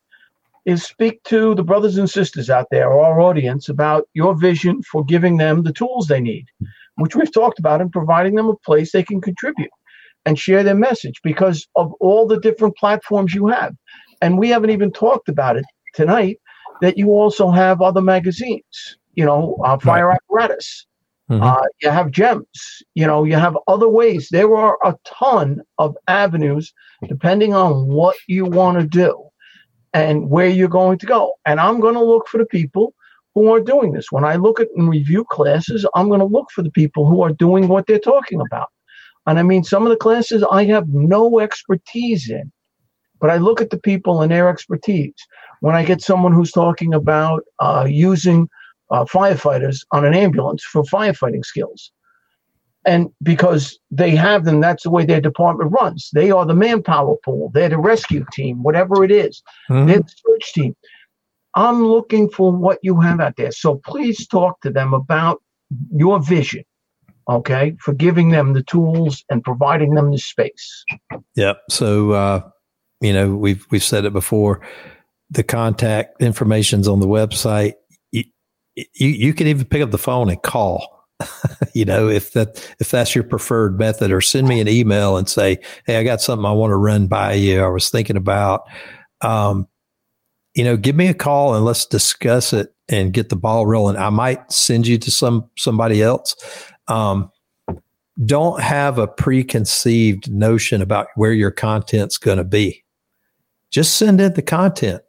is speak to the brothers and sisters out there, our audience, about your vision for giving them the tools they need, which we've talked about, and providing them a place they can contribute and share their message because of all the different platforms you have. And we haven't even talked about it tonight that you also have other magazines, you know, uh, Fire. Apparatus. Mm-hmm. Uh, you have JEMS, you know, you have other ways. There are a ton of avenues depending on what you want to do and where you're going to go. And I'm going to look for the people who are doing this. When I look at and review classes, I'm going to look for the people who are doing what they're talking about. And I mean, some of the classes I have no expertise in, but I look at the people and their expertise. When I get someone who's talking about uh, using uh, firefighters on an ambulance for firefighting skills, and because they have them, that's the way their department runs. They are the manpower pool. They're the rescue team, whatever it is. Mm-hmm. They're the search team. I'm looking for what you have out there. So please talk to them about your vision, okay, for giving them the tools and providing them the space. Yeah. So, uh, you know, we've we've said it before. The contact information's on the website. You, you, you can even pick up the phone and call you know, if that if that's your preferred method, or send me an email and say, "Hey, I got something I want to run by you. I was thinking about." Um, you know, give me a call and let's discuss it and get the ball rolling. I might send you to some somebody else. Um, don't have a preconceived notion about where your content's going to be. Just send in the content.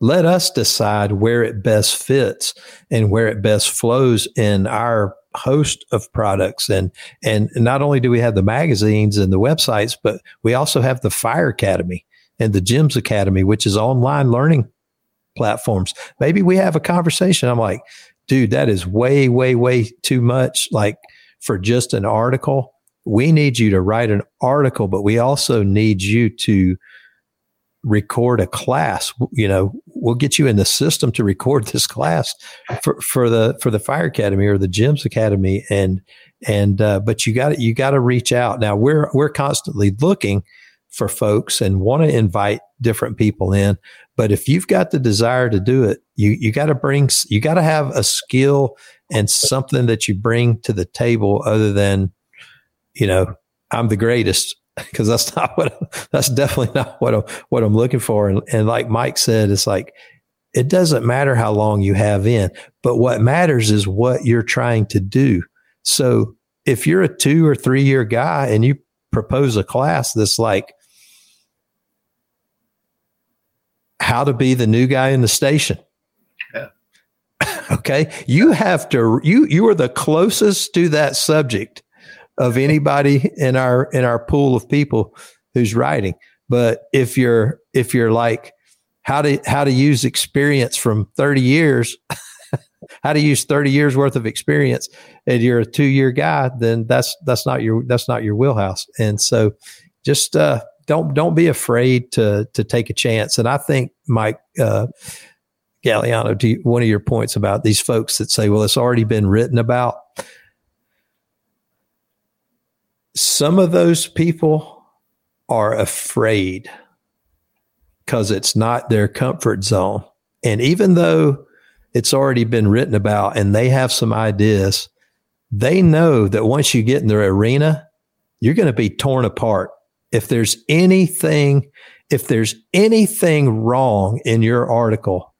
let us decide where it best fits and where it best flows in our host of products. And and not only do we have the magazines and the websites but we also have the fire academy and the JEMS academy which is online learning platforms. Maybe we have a conversation. I'm like dude that is way way way too much like for just an article. We need you to write an article but we also need you to record a class. You know we'll get you in the system to record this class for, for the for the fire academy or the JEMS academy. And and uh, but you got you got to reach out. Now we're we're constantly looking for folks and want to invite different people in. But if you've got the desire to do it you you got to bring you got to have a skill and something that you bring to the table other than you know i'm the greatest because that's not what that's definitely not what I'm, what I'm looking for. And, and like Mike said, it's like it doesn't matter how long you have in, but what matters is what you're trying to do. So if you're a two or three year guy and you propose a class that's like how to be the new guy in the station. Yeah. okay. You have to, you, you are the closest to that subject of anybody in our in our pool of people who's writing. But if you're if you're like how to how to use experience from 30 years, how to use 30 years worth of experience and you're a two year guy, then that's that's not your that's not your wheelhouse. And so just uh don't don't be afraid to to take a chance. And I think Mike uh Gagliano, to one of your points about these folks that say, well, it's already been written about some of those people are afraid because it's not their comfort zone. And even though it's already been written about and they have some ideas, they know that once you get in their arena, you're going to be torn apart. If there's anything, if there's anything wrong in your article,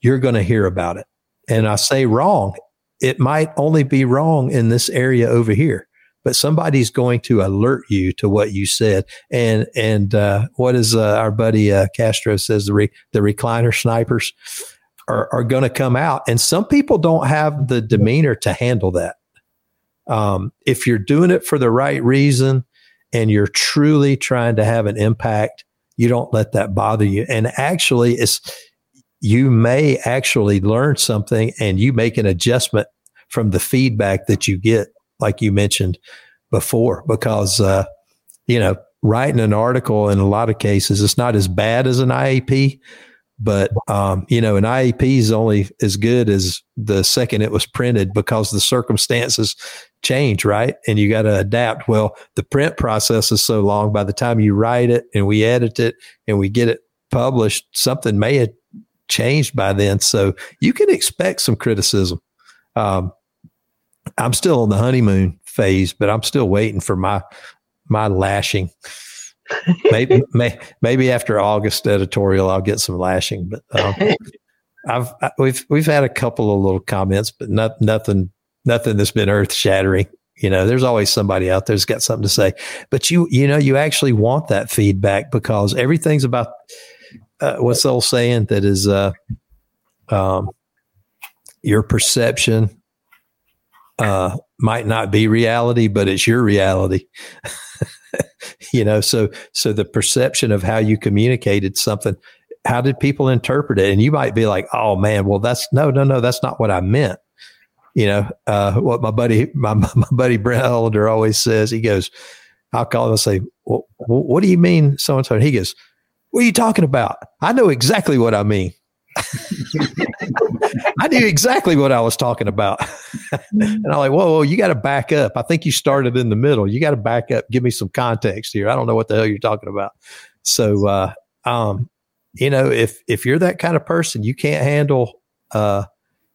you're going to hear about it. And I say wrong, it might only be wrong in this area over here but somebody's going to alert you to what you said. And and uh, what is uh, our buddy uh, Castro says the re- the recliner snipers are are going to come out, and some people don't have the demeanor to handle that. Um, if you're doing it for the right reason and you're truly trying to have an impact, you don't let that bother you. And actually, it's you may actually learn something and you make an adjustment from the feedback that you get like you mentioned before, because, uh, you know, writing an article in a lot of cases, it's not as bad as an IAP, but, um, you know, an IAP is only as good as the second it was printed because the circumstances change, right? And you got to adapt. Well, the print process is so long by the time you write it and we edit it and we get it published, something may have changed by then. So you can expect some criticism. Um, I'm still on the honeymoon phase, but I'm still waiting for my my lashing. maybe may, maybe after August editorial, I'll get some lashing. But um, I've I, we've we've had a couple of little comments, but not, nothing nothing that's been earth shattering. You know, there's always somebody out there who's got something to say. But you you know you actually want that feedback because everything's about uh, what's the old saying that is uh, um, your perception uh, might not be reality, but it's your reality. you know, so so the perception of how you communicated something, how did people interpret it? And you might be like, "Oh man, well that's no, no, no, that's not what I meant." You know, uh, what my buddy, my, my buddy Brent Hollander always says. He goes, "I'll call him and say, well, what do you mean so and so?" And he goes, "What are you talking about? I know exactly what I mean." I knew exactly what I was talking about. and I'm like, whoa, whoa, you got to back up. I think you started in the middle. You got to back up. Give me some context here. I don't know what the hell you're talking about. So, uh, um, you know, if, if you're that kind of person, you can't handle, uh,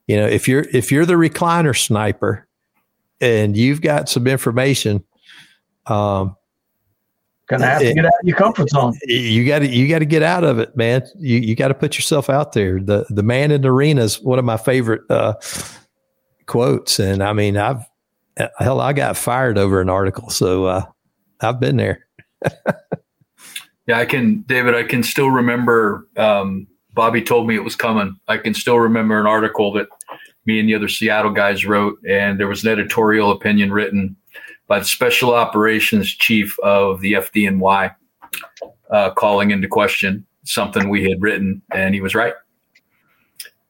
you know, if you're, if you're the recliner sniper and you've got some information, um, Gonna have to get out of your comfort zone. You got to you got to get out of it, man. You you got to put yourself out there. The the man in the arena is one of my favorite uh, quotes, and I mean, I've hell, I got fired over an article, so uh, I've been there. yeah, I can, David. I can still remember um, Bobby told me it was coming. I can still remember an article that me and the other Seattle guys wrote, and there was an editorial opinion written by the special operations chief of the FDNY, uh, calling into question something we had written, and he was right.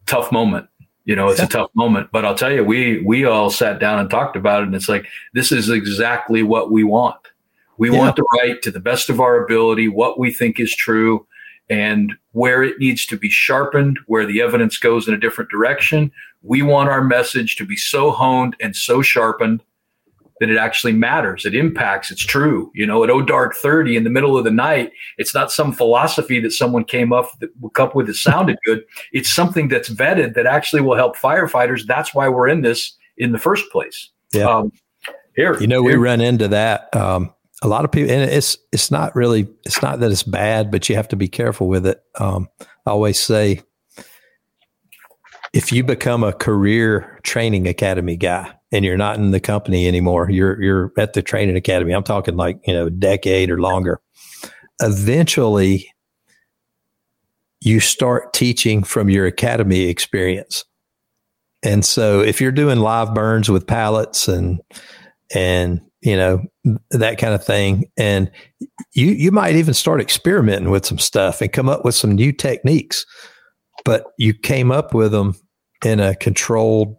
Tough moment, you know. It's a tough moment, but I'll tell you, we we all sat down and talked about it, and it's like this is exactly what we want. We yeah. want to write to the best of our ability what we think is true and where it needs to be sharpened, where the evidence goes in a different direction. We want our message to be so honed and so sharpened that it actually matters. It impacts. It's true. You know, at O Dark 30 in the middle of the night, it's not some philosophy that someone came up, that, up with that sounded good. It's something that's vetted that actually will help firefighters. That's why we're in this in the first place. Yeah. Um, here, you know, here. we run into that. Um, a lot of people, and it's it's not really it's not that it's bad, but you have to be careful with it. Um, I always say, if you become a career training academy guy and you're not in the company anymore, you're you're at the training academy. I'm talking like you know, a decade or longer. Eventually, you start teaching from your academy experience. And so if you're doing live burns with pallets and and you know that kind of thing and you you might even start experimenting with some stuff and come up with some new techniques but you came up with them in a controlled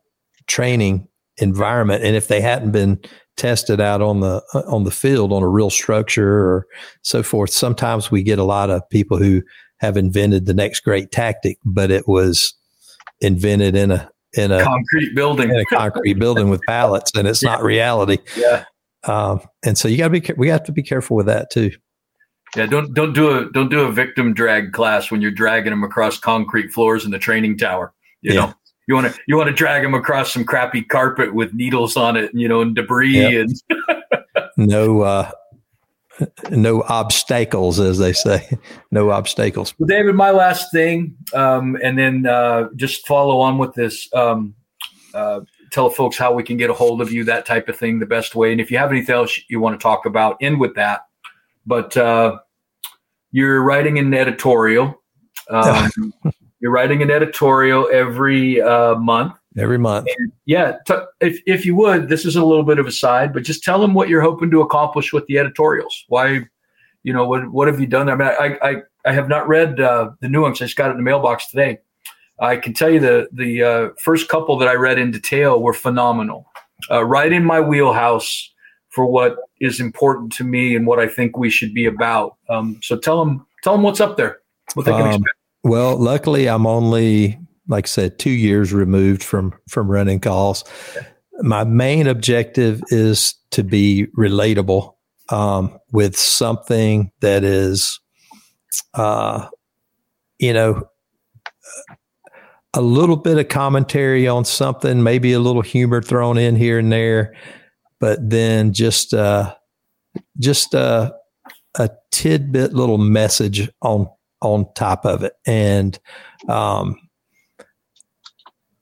training environment and if they hadn't been tested out on the on the field on a real structure or so forth sometimes we get a lot of people who have invented the next great tactic but it was invented in a in a concrete building in a concrete building with pallets and it's yeah. not reality yeah um, and so you got to be we have to be careful with that too. Yeah, don't don't do a don't do a victim drag class when you're dragging them across concrete floors in the training tower. You yeah. know, you want to you want to drag him across some crappy carpet with needles on it, you know, and debris yep. and no uh, no obstacles, as they say, no obstacles. Well, David, my last thing, um, and then uh, just follow on with this. Um, uh, tell folks how we can get a hold of you, that type of thing, the best way. And if you have anything else you want to talk about, end with that. But uh, you're writing an editorial. Um, you're writing an editorial every uh, month. Every month. And yeah. T- if, if you would, this is a little bit of a side, but just tell them what you're hoping to accomplish with the editorials. Why, you know, what, what have you done there? I mean, I, I, I have not read uh, the new ones. I just got it in the mailbox today. I can tell you the the uh, first couple that I read in detail were phenomenal, uh, right in my wheelhouse for what is important to me and what I think we should be about. Um, so tell them tell them what's up there, what they can um, expect. Well, luckily, I'm only like I said, two years removed from from running calls. My main objective is to be relatable um, with something that is, uh, you know, a little bit of commentary on something, maybe a little humor thrown in here and there, but then just uh, just uh, a tidbit little message on on top of it, and um,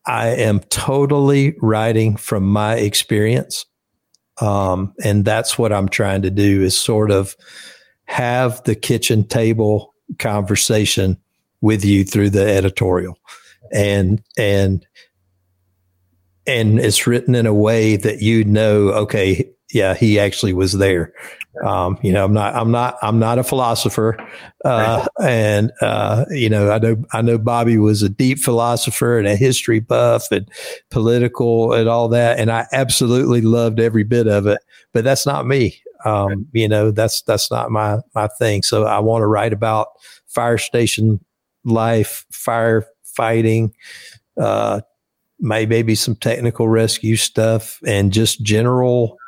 I am totally writing from my experience, um, and that's what I'm trying to do is sort of have the kitchen table conversation with you through the editorial. And and and it's written in a way that you know, okay, yeah, he actually was there. Um, you know, I'm not, I'm not, I'm not a philosopher. Uh, and, uh, you know, I know, I know Bobby was a deep philosopher and a history buff and political and all that. And I absolutely loved every bit of it, but that's not me. Um, you know, that's, that's not my, my thing. So I want to write about fire station life, fire fighting, uh, maybe some technical rescue stuff, and just general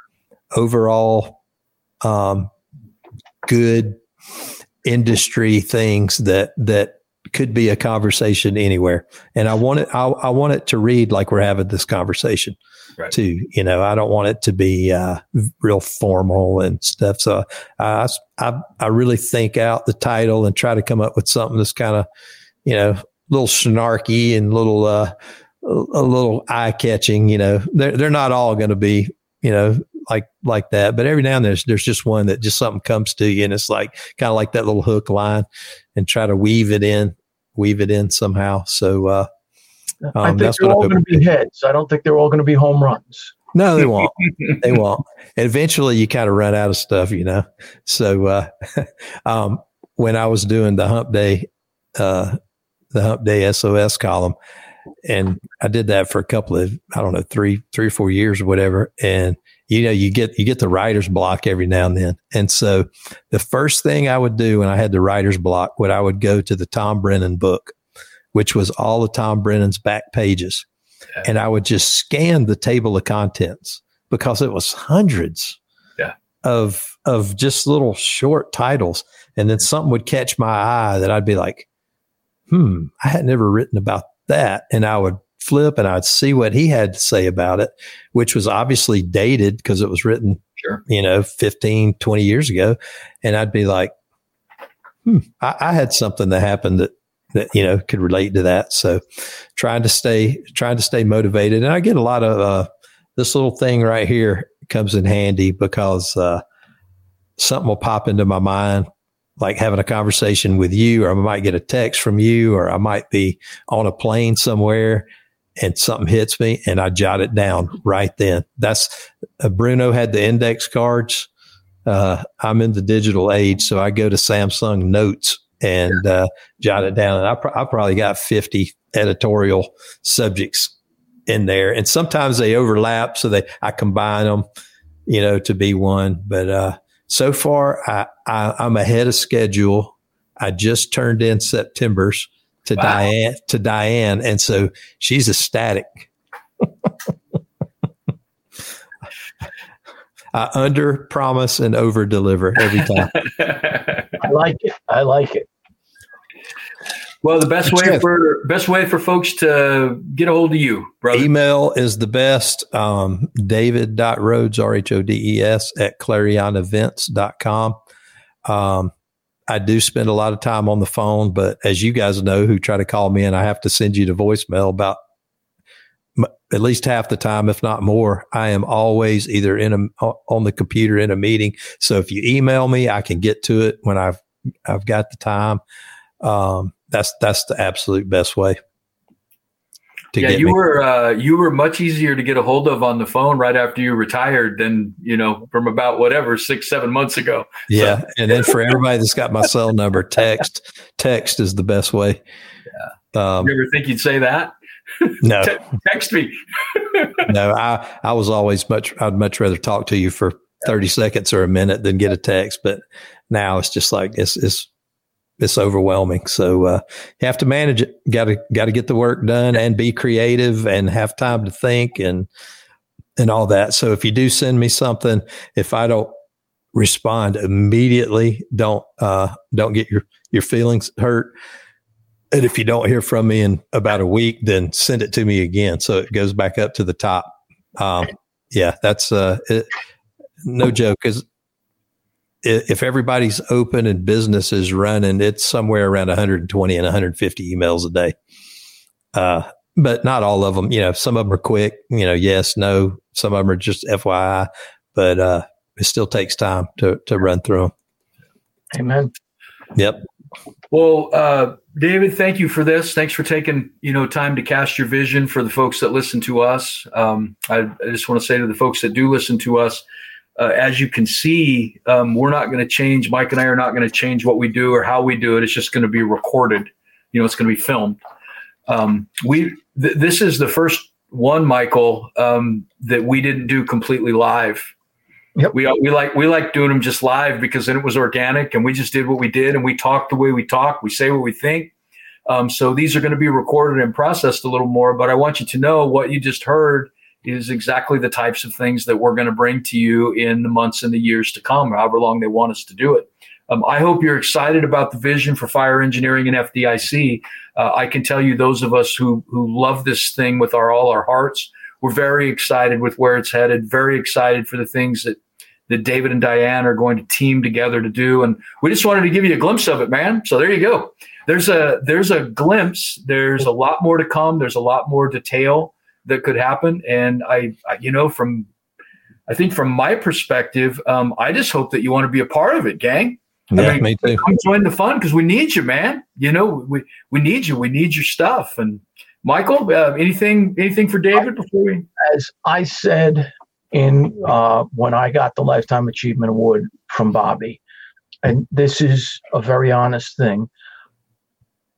overall um, good industry things that that could be a conversation anywhere. And I want it. I, I want it to read like we're having this conversation. Right. Too, you know, I don't want it to be uh, real formal and stuff. So I, I, I really think out the title and try to come up with something that's kind of, you know, a little snarky and little uh, a little eye catching. You know, they're they're not all going to be you know like like that, but every now and then there's there's just one that just something comes to you and it's like kind of like that little hook line, and try to weave it in weave it in somehow. So uh, um, I think they're all going to be heads. I don't think they're all going to be home runs. No, they won't. they won't. And eventually, you kind of run out of stuff, you know. So uh, um, when I was doing the Hump Day, uh, the Hump Day SOS column, and I did that for a couple of I don't know three three or four years or whatever, and you know, you get you get the writer's block every now and then. And so the first thing I would do when I had the writer's block, would I would go to the Tom Brennan book, which was all of Tom Brennan's back pages. Yeah. And I would just scan the table of contents because it was hundreds yeah. of of just little short titles. And then something would catch my eye that I'd be like, hmm, I had never written about that. And I would flip and I'd see what he had to say about it, which was obviously dated because it was written, sure. you know, 15, 20 years ago. And I'd be like, hmm, I, I had something that happened that, that, you know, could relate to that. So trying to stay, trying to stay motivated. And I get a lot of, uh, this little thing right here comes in handy because, uh, something will pop into my mind like having a conversation with you, or I might get a text from you, or I might be on a plane somewhere and something hits me and I jot it down right then. That's uh, Bruno had the index cards. Uh, I'm in the digital age, so I go to Samsung Notes and uh, jot it down. And I, I probably got 50 editorial subjects in there, and sometimes they overlap, so they I combine them, you know, to be one. But uh, so far, I, I I'm ahead of schedule. I just turned in September's to wow. Diane to Diane, and so she's ecstatic. I under promise and over deliver every time. I like it. I like it. Well, the best way for best way for folks to get a hold of you, brother. Email is the best. Um, David.Rhodes, R H O D E S, at clarionevents.com. Um, I do spend a lot of time on the phone, but as you guys know who try to call me and I have to send you the voicemail about at least half the time, if not more, I am always either in a, on the computer in a meeting. So if you email me, I can get to it when I've, I've got the time. Um, that's, that's the absolute best way yeah, you me. were uh, you were much easier to get a hold of on the phone right after you retired than you know from about whatever six seven months ago. Yeah, so. and then for everybody that's got my cell number, text text is the best way. Yeah. Um, you ever think you'd say that? No, text me. no, I I was always much I'd much rather talk to you for thirty seconds or a minute than get a text, but now it's just like it's it's it's overwhelming. So uh, you have to manage it. Got to got to get the work done and be creative and have time to think and and all that. So if you do send me something, if I don't respond immediately, don't uh, don't get your your feelings hurt. And if you don't hear from me in about a week, then send it to me again so it goes back up to the top. Um, yeah, that's uh, it, no joke. Because if everybody's open and business is running, it's somewhere around 120 and 150 emails a day. Uh, but not all of them. You know, some of them are quick. You know, yes, no. Some of them are just FYI, but uh, it still takes time to to run through them. Amen. Yep. Well, uh, David, thank you for this. Thanks for taking you know time to cast your vision for the folks that listen to us. Um, I, I just want to say to the folks that do listen to us uh, as you can see, um, we're not going to change. Mike and I are not going to change what we do or how we do it. It's just going to be recorded. You know, it's going to be filmed. Um, we th- this is the first one, Michael, um, that we didn't do completely live. Yep. We we like we like doing them just live because then it was organic and we just did what we did and we talked the way we talk. We say what we think. Um, so these are going to be recorded and processed a little more. But I want you to know what you just heard is exactly the types of things that we're going to bring to you in the months and the years to come, however long they want us to do it. Um, I hope you're excited about the vision for fire engineering and FDIC. Uh, I can tell you, those of us who who love this thing with our all our hearts, we're very excited with where it's headed. Very excited for the things that that David and Diane are going to team together to do. And we just wanted to give you a glimpse of it, man. So there you go. There's a there's a glimpse. There's a lot more to come. There's a lot more detail that could happen. And I, I you know, from I think from my perspective, um, I just hope that you want to be a part of it, gang. Yeah, mean, me too. Come join the fun because we need you, man. You know, we we need you. We need your stuff. And Michael, uh, anything anything for David before we? As I said in uh, when I got the Lifetime Achievement Award from Bobby, and this is a very honest thing.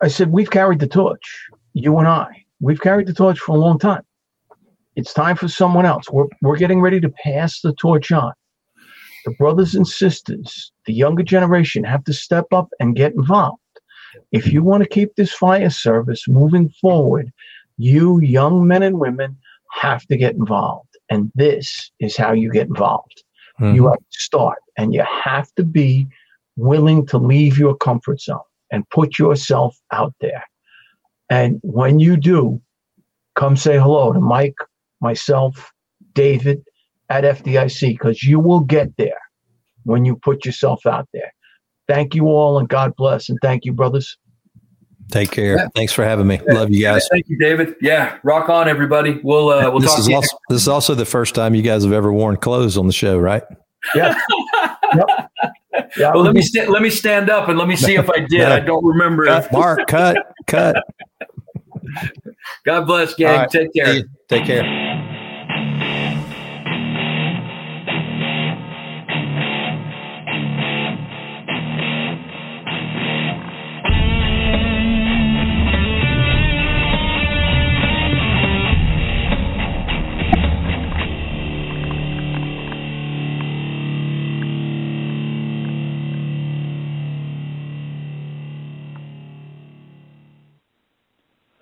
I said we've carried the torch, you and I. We've carried the torch for a long time. It's time for someone else. We're we're getting ready to pass the torch on. The brothers and sisters, the younger generation, have to step up and get involved. If you want to keep this fire service moving forward, you young men and women have to get involved. And this is how you get involved. Mhm. You have to start, and you have to be willing to leave your comfort zone and put yourself out there. And when you do, come say hello to Mike, myself, David at FDIC, because you will get there when you put yourself out there. Thank you all, and God bless. And thank you, brothers. Take care. Yeah. Thanks for having me. Love you guys. Thank you, David. Yeah, rock on, everybody. We'll uh, we'll this talk is to you. also this is also the first time you guys have ever worn clothes on the show, right? Yeah. yep. Yeah. Well, let me sta- let me stand up and let me see if I did. I don't remember. Cut, Mark, cut, cut. God bless, gang. Right. Take care. Take care.